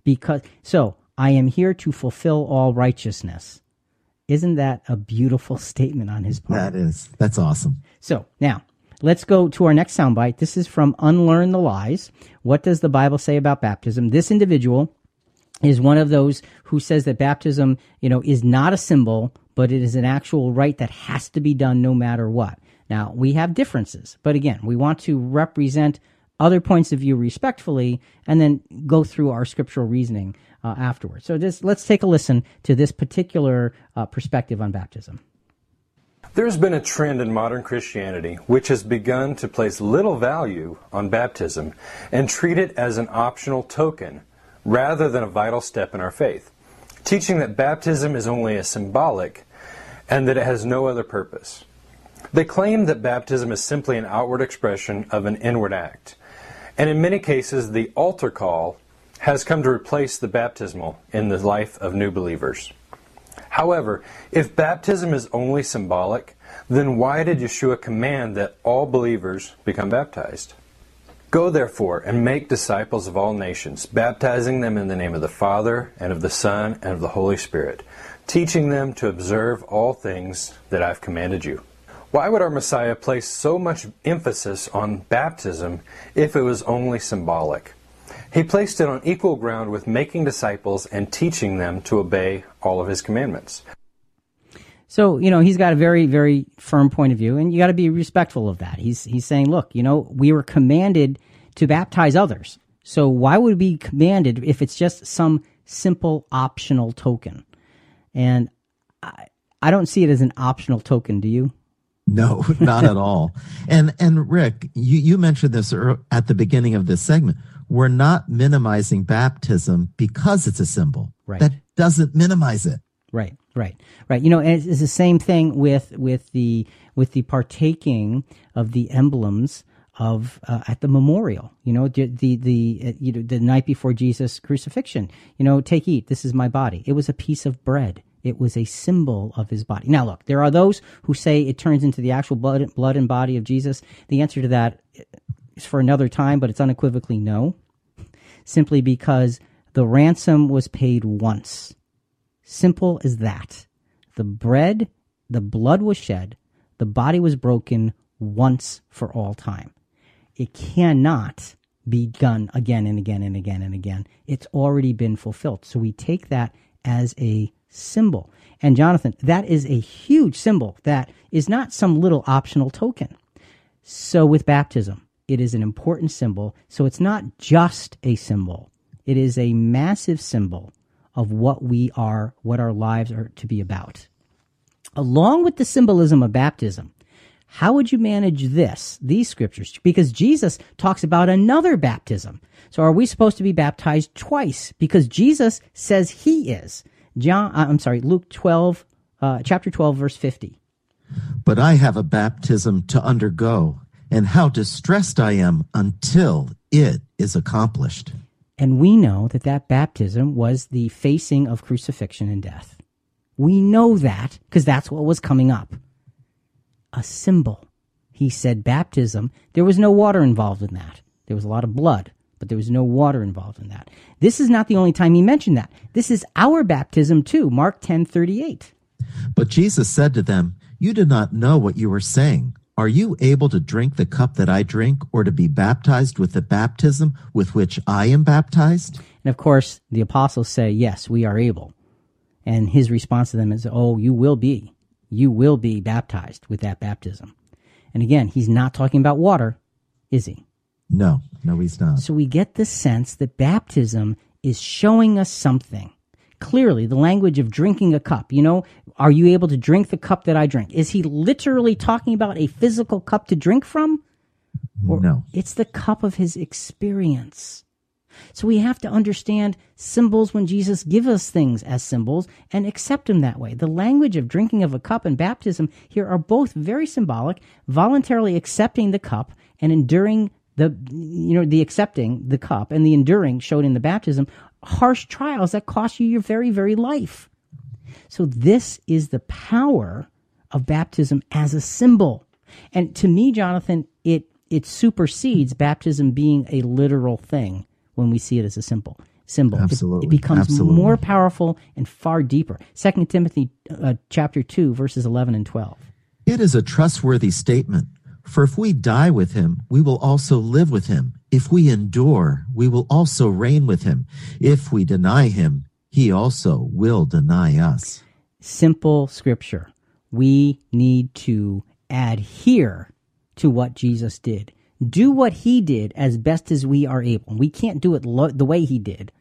Because so I am here to fulfill all righteousness. Isn't that a beautiful statement on his part? That is. That's awesome. So now let's go to our next soundbite. This is from Unlearn the Lies. What does the Bible say about baptism? This individual is one of those who says that baptism, you know, is not a symbol, but it is an actual rite that has to be done no matter what. Now, we have differences, but again, we want to represent other points of view respectfully and then go through our scriptural reasoning uh, afterwards. So just let's take a listen to this particular uh, perspective on baptism. There's been a trend in modern Christianity which has begun to place little value on baptism and treat it as an optional token rather than a vital step in our faith, teaching that baptism is only a symbolic and that it has no other purpose. They claim that baptism is simply an outward expression of an inward act. And in many cases, the altar call has come to replace the baptismal in the life of new believers. However, if baptism is only symbolic, then why did Yeshua command that all believers become baptized? Go therefore and make disciples of all nations, baptizing them in the name of the Father, and of the Son, and of the Holy Spirit, teaching them to observe all things that I've commanded you. Why would our Messiah place so much emphasis on baptism if it was only symbolic? He placed it on equal ground with making disciples and teaching them to obey all of his commandments. So, you know, he's got a very, very firm point of view, and you got to be respectful of that. He's, he's saying, look, you know, we were commanded to baptize others. So why would we be commanded if it's just some simple optional token? And I, I don't see it as an optional token, do you? No, not at all. And and Rick, you you mentioned this at the beginning of this segment. We're not minimizing baptism because it's a symbol. Right. That doesn't minimize it. Right, right, right. You know, it's, it's the same thing with with the with the partaking of the emblems of uh, at the memorial. You know, the the, the uh, you know the night before Jesus' crucifixion. You know, take eat. This is my body. It was a piece of bread. It was a symbol of his body. Now, look, there are those who say it turns into the actual blood, blood and body of Jesus. The answer to that is for another time, but it's unequivocally no. Simply because the ransom was paid once. Simple as that. The bread, the blood was shed, the body was broken once for all time. It cannot be done again and again and again and again. It's already been fulfilled. So we take that as a symbol. And Jonathan, that is a huge symbol that is not some little optional token. So with baptism, it is an important symbol. So it's not just a symbol. It is a massive symbol of what we are, what our lives are to be about. Along with the symbolism of baptism, how would you manage this, these scriptures? Because Jesus talks about another baptism. So are we supposed to be baptized twice? Because Jesus says he is. John, uh, I'm sorry, Luke 12, uh, chapter 12, verse 50. But I have a baptism to undergo, and how distressed I am until it is accomplished. And we know that that baptism was the facing of crucifixion and death. We know that because that's what was coming up. A symbol. He said baptism. There was no water involved in that. There was a lot of blood but there was no water involved in that. This is not the only time he mentioned that. This is our baptism too, Mark 10:38. But Jesus said to them, "You do not know what you are saying. Are you able to drink the cup that I drink or to be baptized with the baptism with which I am baptized?" And of course, the apostles say, "Yes, we are able." And his response to them is, "Oh, you will be. You will be baptized with that baptism." And again, he's not talking about water, is he? No, no, he's not. So we get the sense that baptism is showing us something. Clearly, the language of drinking a cup, you know, are you able to drink the cup that I drink? Is he literally talking about a physical cup to drink from? Or no. It's the cup of his experience. So we have to understand symbols when Jesus gives us things as symbols and accept them that way. The language of drinking of a cup and baptism here are both very symbolic, voluntarily accepting the cup and enduring the you know the accepting the cup and the enduring showed in the baptism harsh trials that cost you your very very life so this is the power of baptism as a symbol and to me jonathan it it supersedes baptism being a literal thing when we see it as a symbol. Symbol. It- Absolutely. It, becomes Absolutely. more powerful and far deeper. Second Timothy uh, chapter two verses eleven and twelve. It is a trustworthy statement. For if we die with him, we will also live with him. If we endure, we will also reign with him. If we deny him, he also will deny us. Simple scripture. We need to adhere to what Jesus did. Do what he did as best as we are able. We can't do it lo- the way he did,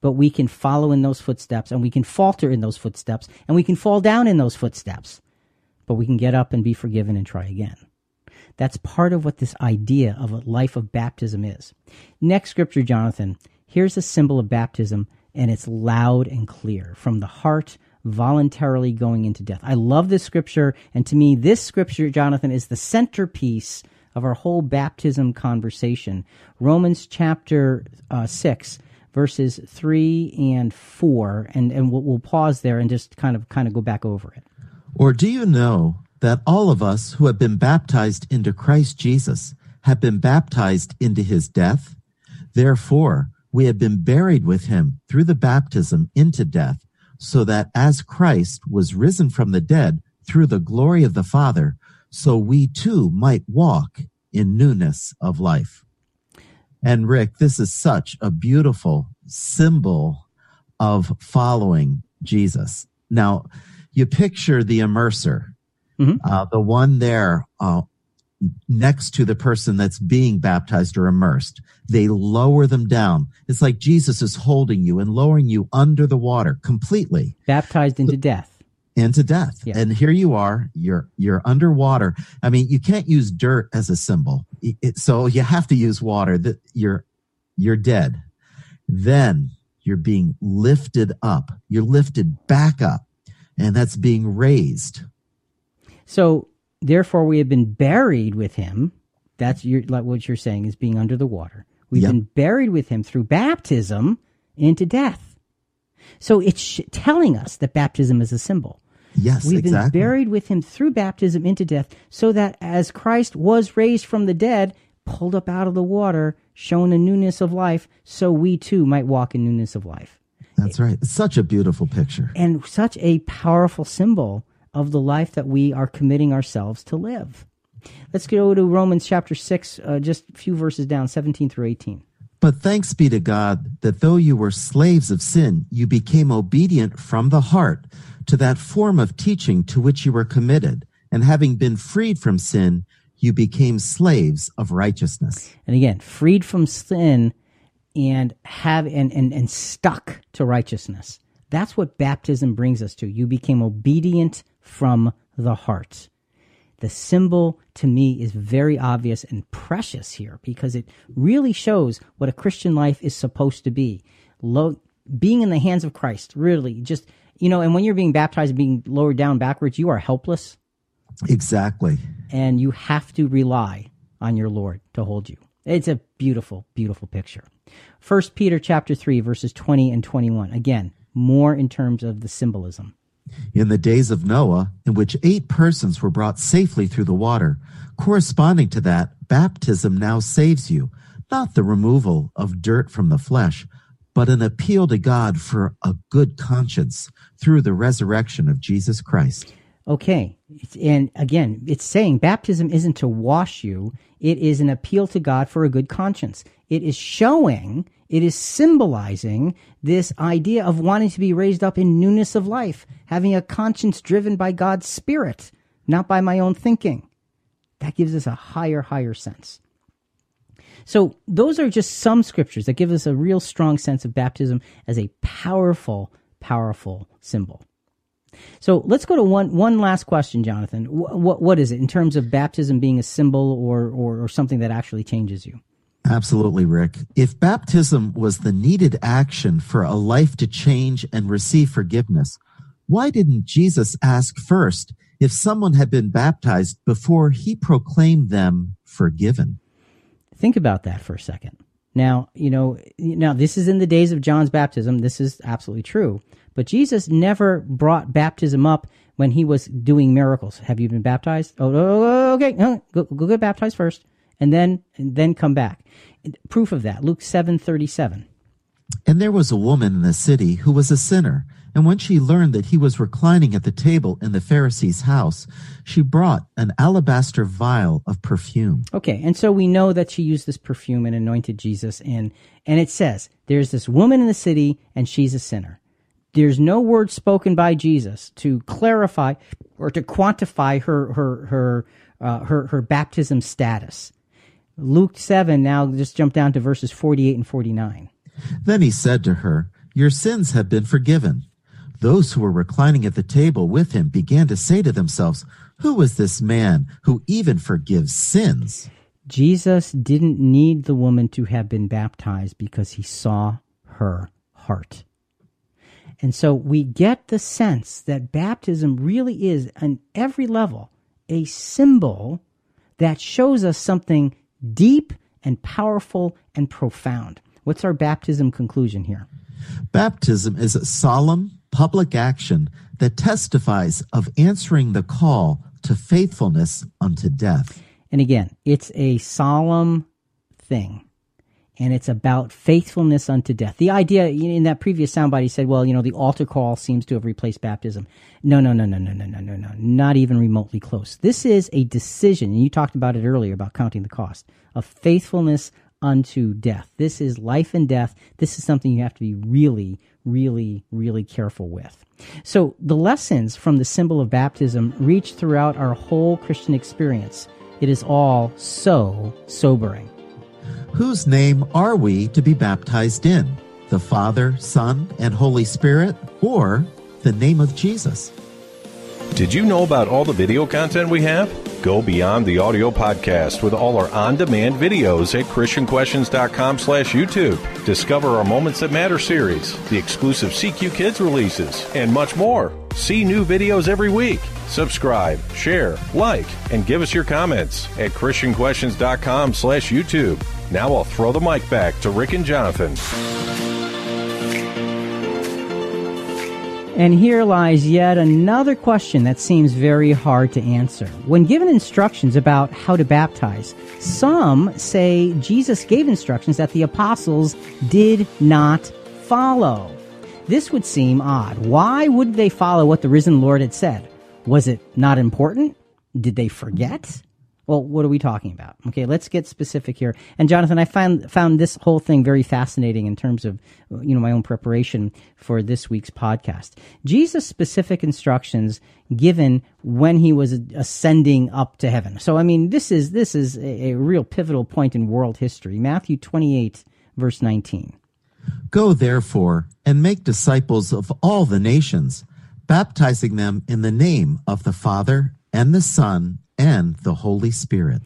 but we can follow in those footsteps and we can falter in those footsteps and we can fall down in those footsteps. But we can get up and be forgiven and try again. That's part of what this idea of a life of baptism is. Next scripture, Jonathan. Here's a symbol of baptism, and it's loud and clear from the heart, voluntarily going into death. I love this scripture, and to me, this scripture, Jonathan, is the centerpiece of our whole baptism conversation. Romans chapter uh, 6, verses 3 and 4, and, and we'll, we'll pause there and just kind of kind of go back over it. Or do you know that all of us who have been baptized into Christ Jesus have been baptized into his death? Therefore, we have been buried with him through the baptism into death, so that as Christ was risen from the dead through the glory of the Father, so we too might walk in newness of life. And Rick, this is such a beautiful symbol of following Jesus. Now, you picture the immerser, uh, the one there uh, next to the person that's being baptized or immersed. They lower them down. It's like Jesus is holding you and lowering you under the water completely Baptized into death. into death. Yeah. And here you are, you're you're underwater. I mean, you can't use dirt as a symbol. It- it- so you have to use water that you're you're dead. Then you're being lifted up. You're lifted back up. And that's being raised. So therefore, we have been buried with him. That's your, like what you're saying is being under the water. We've Yep. been buried with him through baptism into death. So it's sh- telling us that baptism is a symbol. Yes, We've exactly. been buried with him through baptism into death, so that as Christ was raised from the dead, pulled up out of the water, shown a newness of life, so we too might walk in newness of life. That's right. It's such a beautiful picture. And such a powerful symbol of the life that we are committing ourselves to live. Let's go to Romans chapter 6, uh, just a few verses down, 17 through 18. But thanks be to God that though you were slaves of sin, you became obedient from the heart to that form of teaching to which you were committed. And having been freed from sin, you became slaves of righteousness. And again, freed from sin and have and, and, and stuck to righteousness. That's what baptism brings us to. You became obedient from the heart. The symbol to me is very obvious and precious here because it really shows what a Christian life is supposed to be. Low, being in the hands of Christ, really, just, you know, and when you're being baptized and being lowered down backwards, you are helpless Exactly. and you have to rely on your Lord to hold you. It's a beautiful, beautiful picture. First Peter chapter 3 verses 20 and 21. Again, more in terms of the symbolism. In the days of Noah, in which eight persons were brought safely through the water, corresponding to that, baptism now saves you, not the removal of dirt from the flesh, but an appeal to God for a good conscience through the resurrection of Jesus Christ. Okay. And again, it's saying baptism isn't to wash you. It is an appeal to God for a good conscience. It is showing, it is symbolizing this idea of wanting to be raised up in newness of life, having a conscience driven by God's Spirit, not by my own thinking. That gives us a higher, higher sense. So those are just some scriptures that give us a real strong sense of baptism as a powerful, powerful symbol. So let's go to one one last question, Jonathan. What what, is it in terms of baptism being a symbol or, or or something that actually changes you? Absolutely, Rick. If baptism was the needed action for a life to change and receive forgiveness, why didn't Jesus ask first if someone had been baptized before he proclaimed them forgiven? Think about that for a second. Now, you know, now this is in the days of John's baptism. This is absolutely true. But Jesus never brought baptism up when he was doing miracles. Have you been baptized? Oh, oh, oh, okay. Go, go get baptized first. And then and then come back. Proof of that, Luke 7:37. And there was a woman in the city who was a sinner, and when she learned that he was reclining at the table in the Pharisee's house, she brought an alabaster vial of perfume. Okay, and so we know that she used this perfume and anointed Jesus and and it says there's this woman in the city and she's a sinner. There's no word spoken by Jesus to clarify or to quantify her her her uh, her her baptism status. Luke 7 now just jump down to verses 48 and 49. Then he said to her, Your sins have been forgiven. Those who were reclining at the table with him began to say to themselves, Who is this man who even forgives sins? Jesus didn't need the woman to have been baptized because he saw her heart. And so we get the sense that baptism really is, on every level, a symbol that shows us something deep and powerful and profound. What's our baptism conclusion here? Baptism is a solemn public action that testifies of answering the call to faithfulness unto death. And again, it's a solemn thing. And it's about faithfulness unto death. The idea in that previous soundbite, he said, well, you know, the altar call seems to have replaced baptism. No, no, no, no, no, no, no, no, no. Not even remotely close. This is a decision, and you talked about it earlier about counting the cost of faithfulness unto death. This is life and death. This is something you have to be really, really, really careful with. So the lessons from the symbol of baptism reach throughout our whole Christian experience. It is all so sobering. Whose name are we to be baptized in? The Father, Son, and Holy Spirit, or the name of Jesus? Did you know about all the video content we have? Go beyond the audio podcast with all our on-demand videos at christianquestions.com slash YouTube. Discover our Moments That Matter series, the exclusive CQ Kids releases, and much more. See new videos every week. Subscribe, share, like, and give us your comments at christianquestions.com slash YouTube. Now I'll throw the mic back to Rick and Jonathan. And here lies yet another question that seems very hard to answer. When given instructions about how to baptize, some say Jesus gave instructions that the apostles did not follow. This would seem odd. Why would they follow what the risen Lord had said? Was it not important? Did they forget? Well, what are we talking about? Okay, let's get specific here. And Jonathan, I found found this whole thing very fascinating in terms of you know my own preparation for this week's podcast. Jesus' specific instructions given when he was ascending up to heaven. So I mean, this is this is a, a real pivotal point in world history. Matthew 28 verse 19. Go therefore and make disciples of all the nations, baptizing them in the name of the Father and the Son and the Holy Spirit.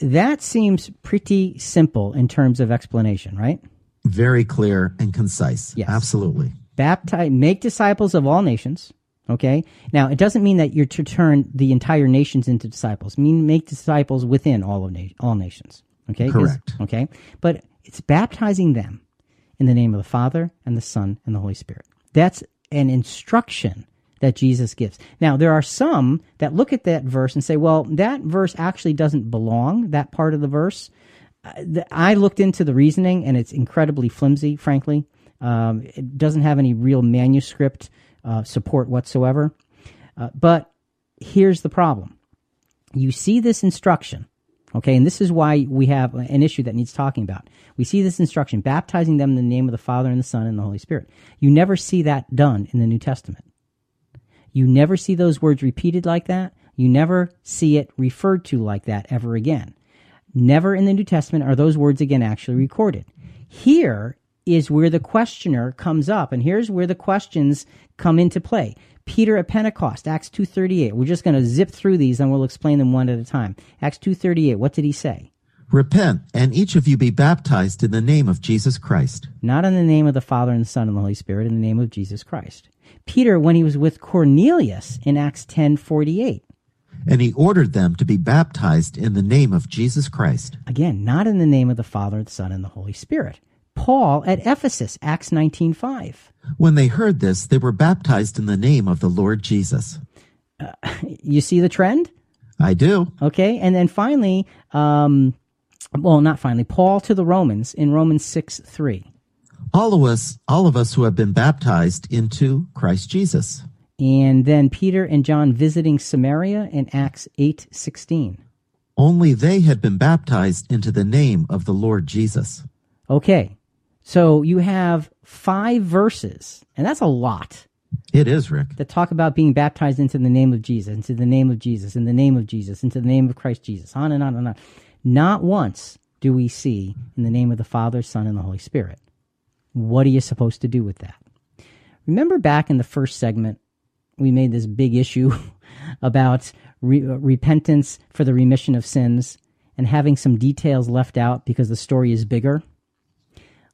That seems pretty simple in terms of explanation, right? Very clear and concise. Yes. Absolutely. Baptize, make disciples of all nations. Okay. Now, it doesn't mean that you're to turn the entire nations into disciples. I mean, make disciples within all of na- all nations. Okay. Correct. Okay. But it's baptizing them in the name of the Father and the Son and the Holy Spirit. That's an instruction that Jesus gives. Now, there are some that look at that verse and say, well, that verse actually doesn't belong, that part of the verse. Uh, I looked into the reasoning and it's incredibly flimsy, frankly. Um, it doesn't have any real manuscript uh, support whatsoever. Uh, but here's the problem you see this instruction, okay, and this is why we have an issue that needs talking about. We see this instruction, baptizing them in the name of the Father and the Son and the Holy Spirit. You never see that done in the New Testament. You never see those words repeated like that. You never see it referred to like that ever again. Never in the New Testament are those words again actually recorded. Here is where the questioner comes up, and here's where the questions come into play. Peter at Pentecost, Acts 2.38. We're just going to zip through these and we'll explain them one at a time. Acts 2.38, what did he say? Repent, and each of you be baptized in the name of Jesus Christ. Not in the name of the Father and the Son and the Holy Spirit, in the name of Jesus Christ. Peter when he was with Cornelius in Acts 10:48. And he ordered them to be baptized in the name of Jesus Christ. Again, not in the name of the Father, the Son, and the Holy Spirit. Paul at Ephesus, Acts 19:5. When they heard this, they were baptized in the name of the Lord Jesus. Uh, you see the trend? I do. Okay, and then finally, um, well, not finally, Paul to the Romans in Romans 6 3. All of us, all of us who have been baptized into Christ Jesus. And then Peter and John visiting Samaria in Acts 8 16. Only they had been baptized into the name of the Lord Jesus. Okay, so you have five verses, and that's a lot It is, Rick. that talk about being baptized into the name of Jesus, into the name of Jesus, in the name of Jesus, into the name of Christ Jesus, on and on and on. Not once do we see in the name of the Father, Son, and the Holy Spirit. What are you supposed to do with that? Remember back in the first segment, we made this big issue about re- uh, repentance for the remission of sins and having some details left out because the story is bigger.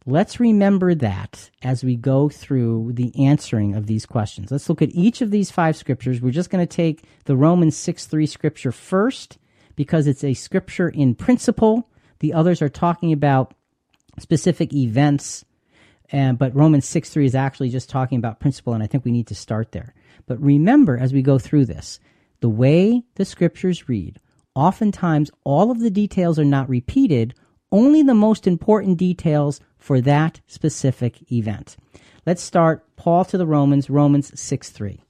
Let's remember that as we go through the answering of these questions. Let's look at each of these five scriptures. We're just going to take the Romans 6 3 scripture first because it's a scripture in principle. The others are talking about specific events, and, but Romans 6 3 is actually just talking about principle, and I think we need to start there. But remember as we go through this, the way the scriptures read, oftentimes all of the details are not repeated, only the most important details for that specific event. Let's start Paul to the Romans, Romans 6 3.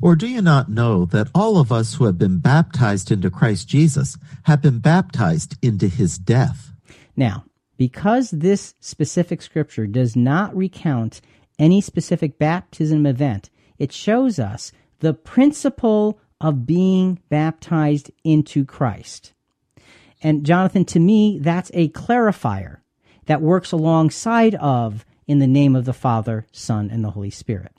Or do you not know that all of us who have been baptized into Christ Jesus have been baptized into his death? Now, because this specific scripture does not recount any specific baptism event, it shows us the principle of being baptized into Christ. And Jonathan, to me, that's a clarifier that works alongside of in the name of the Father, Son, and the Holy Spirit.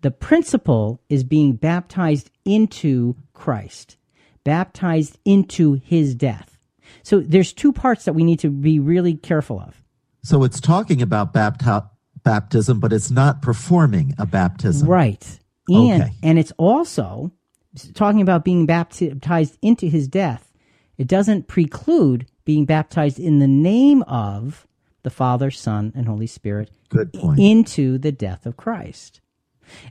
The principle is being baptized into Christ, baptized into his death. So there's two parts that we need to be really careful of. So it's talking about bapti- baptism, but it's not performing a baptism. Right. And Okay. and it's also talking about being baptized into his death. It doesn't preclude being baptized in the name of the Father, Son, and Holy Spirit Good point. into the death of Christ.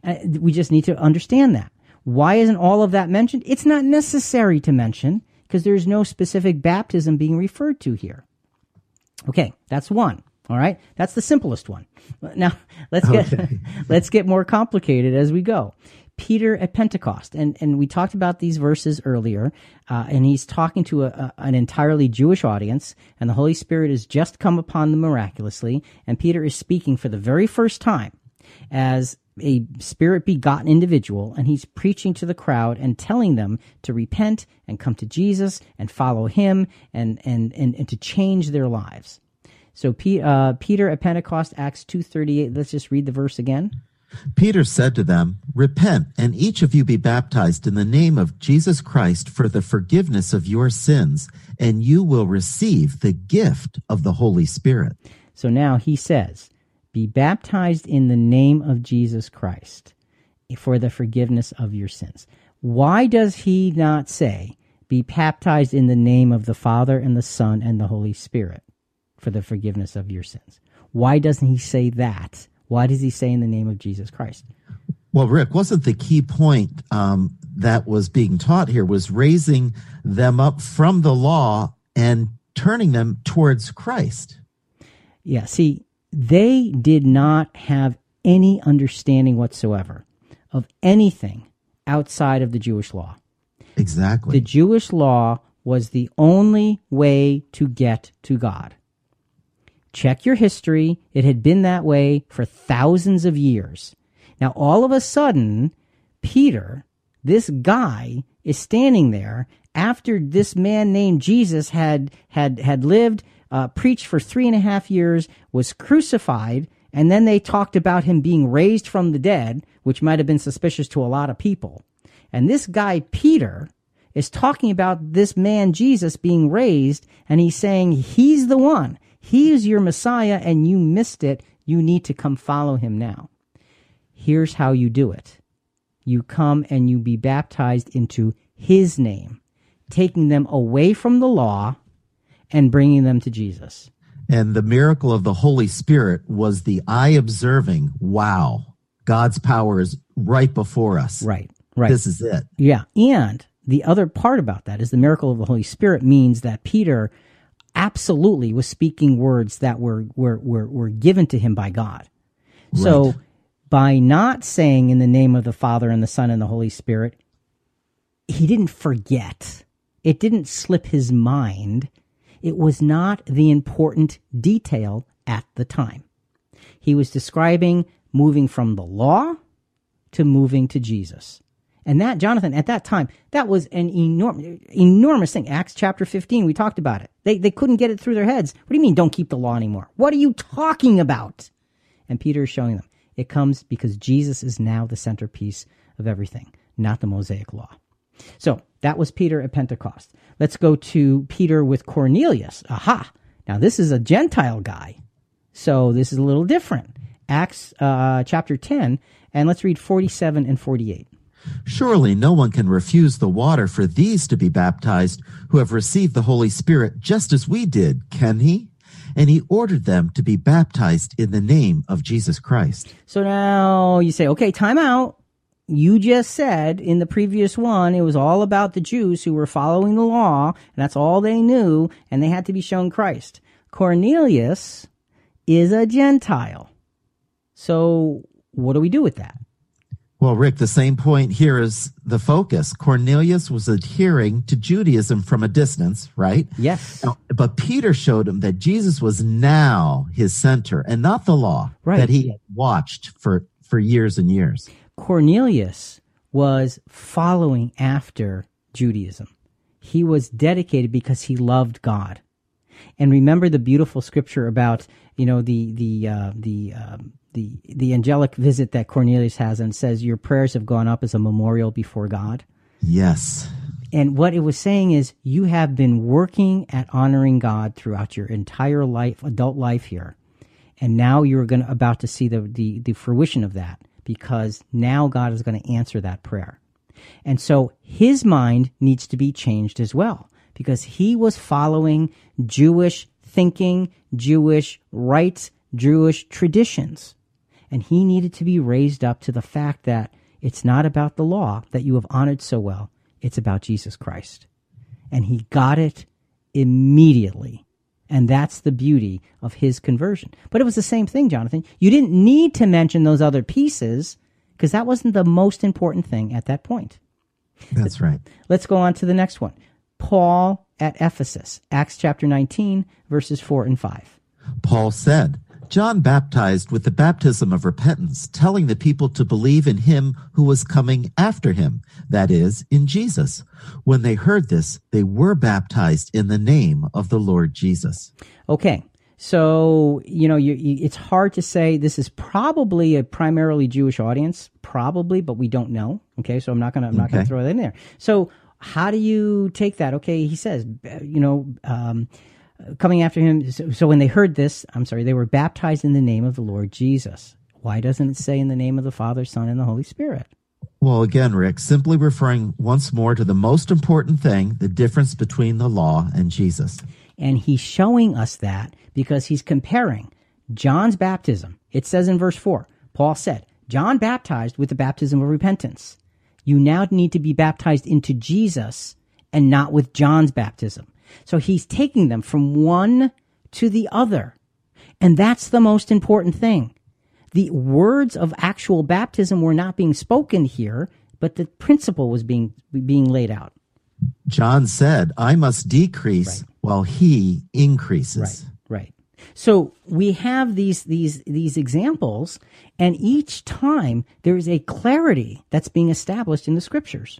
Uh, we just need to understand that. Why isn't all of that mentioned? It's not necessary to mention because there's no specific baptism being referred to here. Okay, that's one. All right, that's the simplest one. Now let's get let's get more complicated as we go. Peter at Pentecost, and and we talked about these verses earlier, uh, and he's talking to a, a, an entirely Jewish audience, and the Holy Spirit has just come upon them miraculously, and Peter is speaking for the very first time as a spirit begotten individual, and he's preaching to the crowd and telling them to repent and come to Jesus and follow him and and and, and to change their lives. So P, uh, Peter at Pentecost, Acts two thirty eight. Let's just read the verse again. Peter said to them, Repent, and each of you be baptized in the name of Jesus Christ for the forgiveness of your sins, and you will receive the gift of the Holy Spirit. So now he says, Be baptized in the name of Jesus Christ for the forgiveness of your sins. Why does he not say, Be baptized in the name of the Father and the Son and the Holy Spirit for the forgiveness of your sins? Why doesn't he say that? Why does he say in the name of Jesus Christ? Well, Rick, wasn't the key point um, that was being taught here was raising them up from the law and turning them towards Christ? Yeah, see, they did not have any understanding whatsoever of anything outside of the Jewish law. Exactly. The Jewish law was the only way to get to God. Check your history. It had been that way for thousands of years. Now, all of a sudden, Peter, this guy, is standing there after this man named Jesus had had had lived, uh, preached for three and a half years, was crucified, and then they talked about him being raised from the dead, which might have been suspicious to a lot of people. And this guy Peter is talking about this man Jesus being raised, and he's saying he's the one. He is your Messiah, and you missed it. You need to come follow him now. Here's how you do it you come and you be baptized into his name, taking them away from the law and bringing them to Jesus. And the miracle of the Holy Spirit was the eye observing, wow, God's power is right before us. Right, right. This is it. Yeah. And the other part about that is the miracle of the Holy Spirit means that Peter absolutely was speaking words that were were were, were given to him by God. So by not saying in the name of the Father and the Son and the Holy Spirit, he didn't forget. It didn't slip his mind. It was not the important detail at the time. He was describing moving from the law to moving to Jesus. And that, Jonathan, at that time, that was an enormous, enormous thing. Acts chapter 15, we talked about it. They, they couldn't get it through their heads. What do you mean, don't keep the law anymore? What are you talking about? And Peter is showing them it comes because Jesus is now the centerpiece of everything, not the Mosaic law. So that was Peter at Pentecost. Let's go to Peter with Cornelius. Aha. Now, this is a Gentile guy. So this is a little different. Acts uh, chapter 10, and let's read 47 and 48. Surely no one can refuse the water for these to be baptized who have received the Holy Spirit just as we did, can he? And he ordered them to be baptized in the name of Jesus Christ. So now you say, okay, time out. You just said in the previous one, it was all about the Jews who were following the law, and that's all they knew, and they had to be shown Christ. Cornelius is a Gentile. So what do we do with that? Well, Rick, the same point here is the focus. Cornelius was adhering to Judaism from a distance, right? Yes. But Peter showed him that Jesus was now his center and not the law Right. that he had watched for, for years and years. Cornelius was following after Judaism. He was dedicated because he loved God. And remember the beautiful scripture about you know the the uh, the um, the the angelic visit that Cornelius has and says your prayers have gone up as a memorial before God. Yes. And what it was saying is you have been working at honoring God throughout your entire life, adult life here. And now you're going about to see the, the, the fruition of that because now God is going to answer that prayer. And so his mind needs to be changed as well because he was following Jewish thinking, Jewish rites, Jewish traditions. And he needed to be raised up to the fact that it's not about the law that you have honored so well. It's about Jesus Christ. And he got it immediately. And that's the beauty of his conversion. But it was the same thing, Jonathan. You didn't need to mention those other pieces because that wasn't the most important thing at that point. That's right. Let's go on to the next one. Paul at Ephesus, Acts chapter 19, verses 4 and 5. Paul said, John baptized with the baptism of repentance, telling the people to believe in him who was coming after him, that is, in Jesus. When they heard this, they were baptized in the name of the Lord Jesus. Okay. So, you know, you, you, it's hard to say this is probably a primarily Jewish audience, probably, but we don't know. Okay. So I'm not going to, I'm not going to throw that in there. So how do you take that? Okay. He says, you know, um, coming after him. So, so when they heard this, I'm sorry, they were baptized in the name of the Lord Jesus. Why doesn't it say in the name of the Father, Son, and the Holy Spirit? Well, again, Rick, simply referring once more to the most important thing, the difference between the law and Jesus. And he's showing us that because he's comparing John's baptism. It says in verse 4, Paul said, John baptized with the baptism of repentance. You now need to be baptized into Jesus and not with John's baptism. So he's taking them from one to the other. And that's the most important thing. The words of actual baptism were not being spoken here, but the principle was being, being laid out. John said, I must decrease while he increases. Right. So we have these these these examples, and each time there is a clarity that's being established in the scriptures.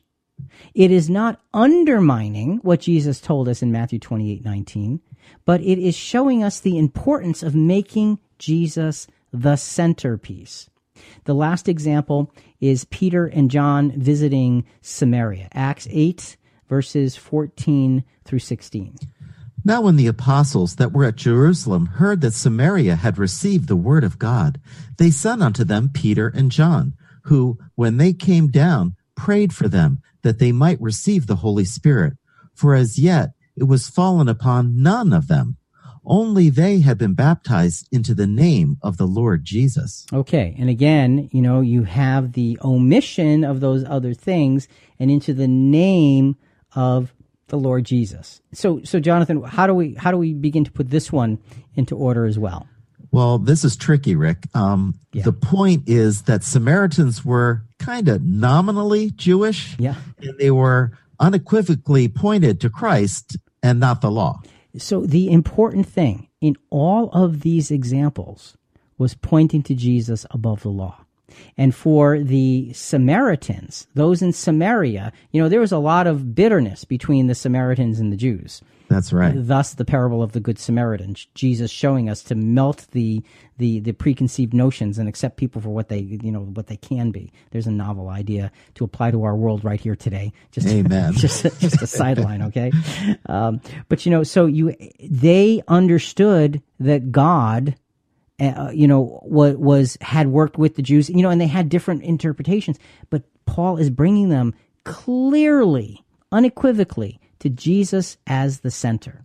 It is not undermining what Jesus told us in Matthew 28, 19, but it is showing us the importance of making Jesus the centerpiece. The last example is Peter and John visiting Samaria, Acts 8, verses 14 through 16. Now, when the apostles that were at Jerusalem heard that Samaria had received the word of God, they sent unto them Peter and John, who, when they came down, prayed for them that they might receive the Holy Spirit. For as yet it was fallen upon none of them. Only they had been baptized into the name of the Lord Jesus. Okay. And again, you know, you have the omission of those other things and into the name of the Lord Jesus. So, so Jonathan, how do we how do we begin to put this one into order as well? Well, this is tricky, Rick. Um, Yeah. The point is that Samaritans were kind of nominally Jewish, Yeah. and they were unequivocally pointed to Christ and not the law. So the important thing in all of these examples was pointing to Jesus above the law. And for the Samaritans, those in Samaria, you know, there was a lot of bitterness between the Samaritans and the Jews. That's right. Thus, the parable of the Good Samaritan, Jesus showing us to melt the, the the preconceived notions and accept people for what they you know what they can be. There's a novel idea to apply to our world right here today. Just Amen. just just a sideline, okay? Um, but you know, so you they understood that God. Uh, you know what was had worked with the Jews, you know, and they had different interpretations. But Paul is bringing them clearly, unequivocally, to Jesus as the center.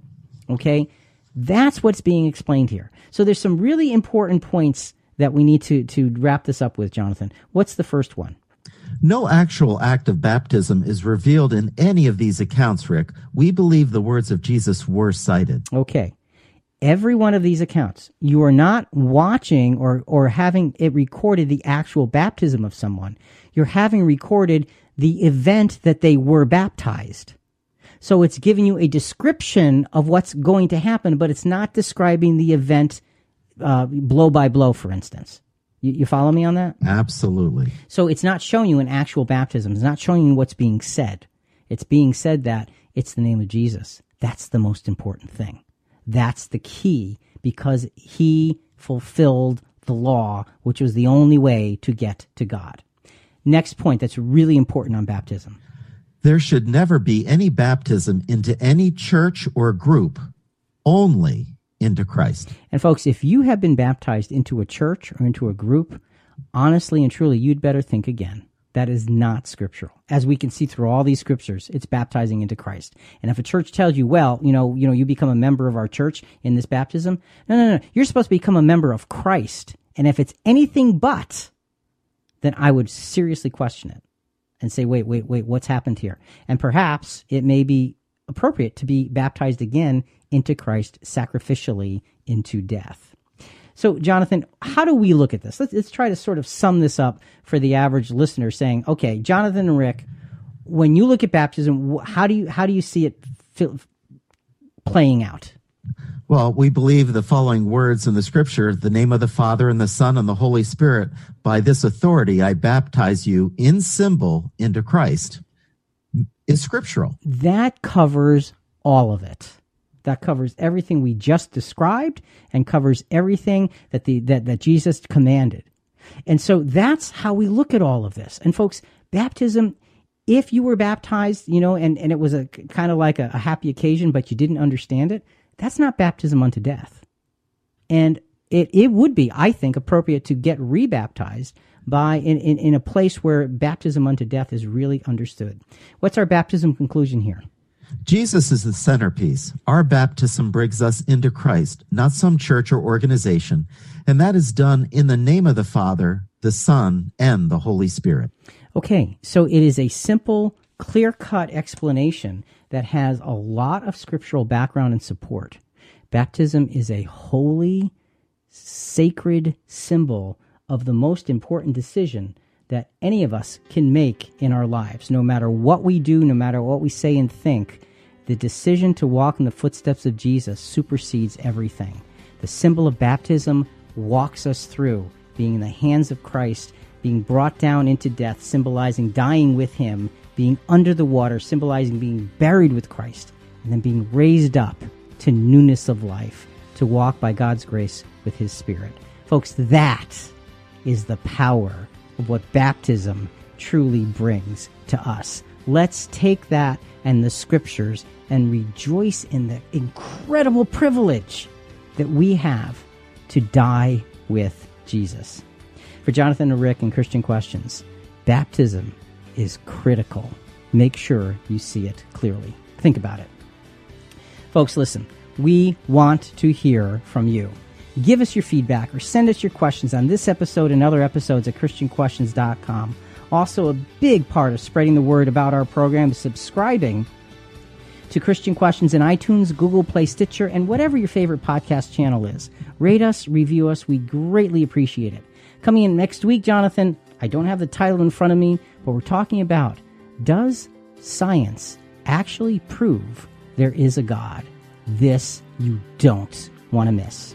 Okay? That's what's being explained here. So there's some really important points that we need to, to wrap this up with, Jonathan. What's the first one? No actual act of baptism is revealed in any of these accounts, Rick. We believe the words of Jesus were cited. Okay. Every one of these accounts, you are not watching or, or having it recorded the actual baptism of someone. You're having recorded the event that they were baptized. So it's giving you a description of what's going to happen, but it's not describing the event uh, blow by blow, for instance. You, you follow me on that? Absolutely. So it's not showing you an actual baptism. It's not showing you what's being said. It's being said that it's the name of Jesus. That's the most important thing. That's the key because he fulfilled the law, which was the only way to get to God. Next point that's really important on baptism. There should never be any baptism into any church or group, only into Christ. And folks, if you have been baptized into a church or into a group, honestly and truly, you'd better think again. That is not scriptural. As we can see through all these scriptures, it's baptizing into Christ. And if a church tells you, well, you know, you know, you become a member of our church in this baptism, no, no, no. You're supposed to become a member of Christ. And if it's anything but, then I would seriously question it and say, wait, wait, wait, what's happened here? And perhaps it may be appropriate to be baptized again into Christ sacrificially into death. So, Jonathan, how do we look at this? Let's, let's try to sort of sum this up for the average listener saying, okay, Jonathan and Rick, when you look at baptism, how do you, how do you see it playing out? Well, we believe the following words in the scripture the name of the Father and the Son and the Holy Spirit. By this authority, I baptize you in symbol into Christ is scriptural. That covers all of it. That covers everything we just described and covers everything that the that, that Jesus commanded. And so that's how we look at all of this. And folks, baptism, if you were baptized, you know, and, and it was a kind of like a, a happy occasion, but you didn't understand it, that's not baptism unto death. And it, it would be, I think, appropriate to get rebaptized by in, in, in a place where baptism unto death is really understood. What's our baptism conclusion here? Jesus is the centerpiece. Our baptism brings us into Christ, not some church or organization. And that is done in the name of the Father, the Son, and the Holy Spirit. Okay, so it is a simple, clear cut explanation that has a lot of scriptural background and support. Baptism is a holy, sacred symbol of the most important decision that any of us can make in our lives. No matter what we do, no matter what we say and think, the decision to walk in the footsteps of Jesus supersedes everything. The symbol of baptism walks us through being in the hands of Christ, being brought down into death, symbolizing dying with Him, being under the water, symbolizing being buried with Christ, and then being raised up to newness of life, to walk by God's grace with His Spirit. Folks, that is the power of what baptism truly brings to us. Let's take that and the scriptures and rejoice in the incredible privilege that we have to die with Jesus. For Jonathan and Rick and Christian Questions, baptism is critical. Make sure you see it clearly. Think about it. Folks, listen, we want to hear from you. Give us your feedback or send us your questions on this episode and other episodes at ChristianQuestions.com. Also, a big part of spreading the word about our program is subscribing to Christian Questions in iTunes, Google Play, Stitcher, and whatever your favorite podcast channel is. Rate us, review us. We greatly appreciate it. Coming in next week, Jonathan, I don't have the title in front of me, but we're talking about Does science actually prove there is a God? This you don't want to miss.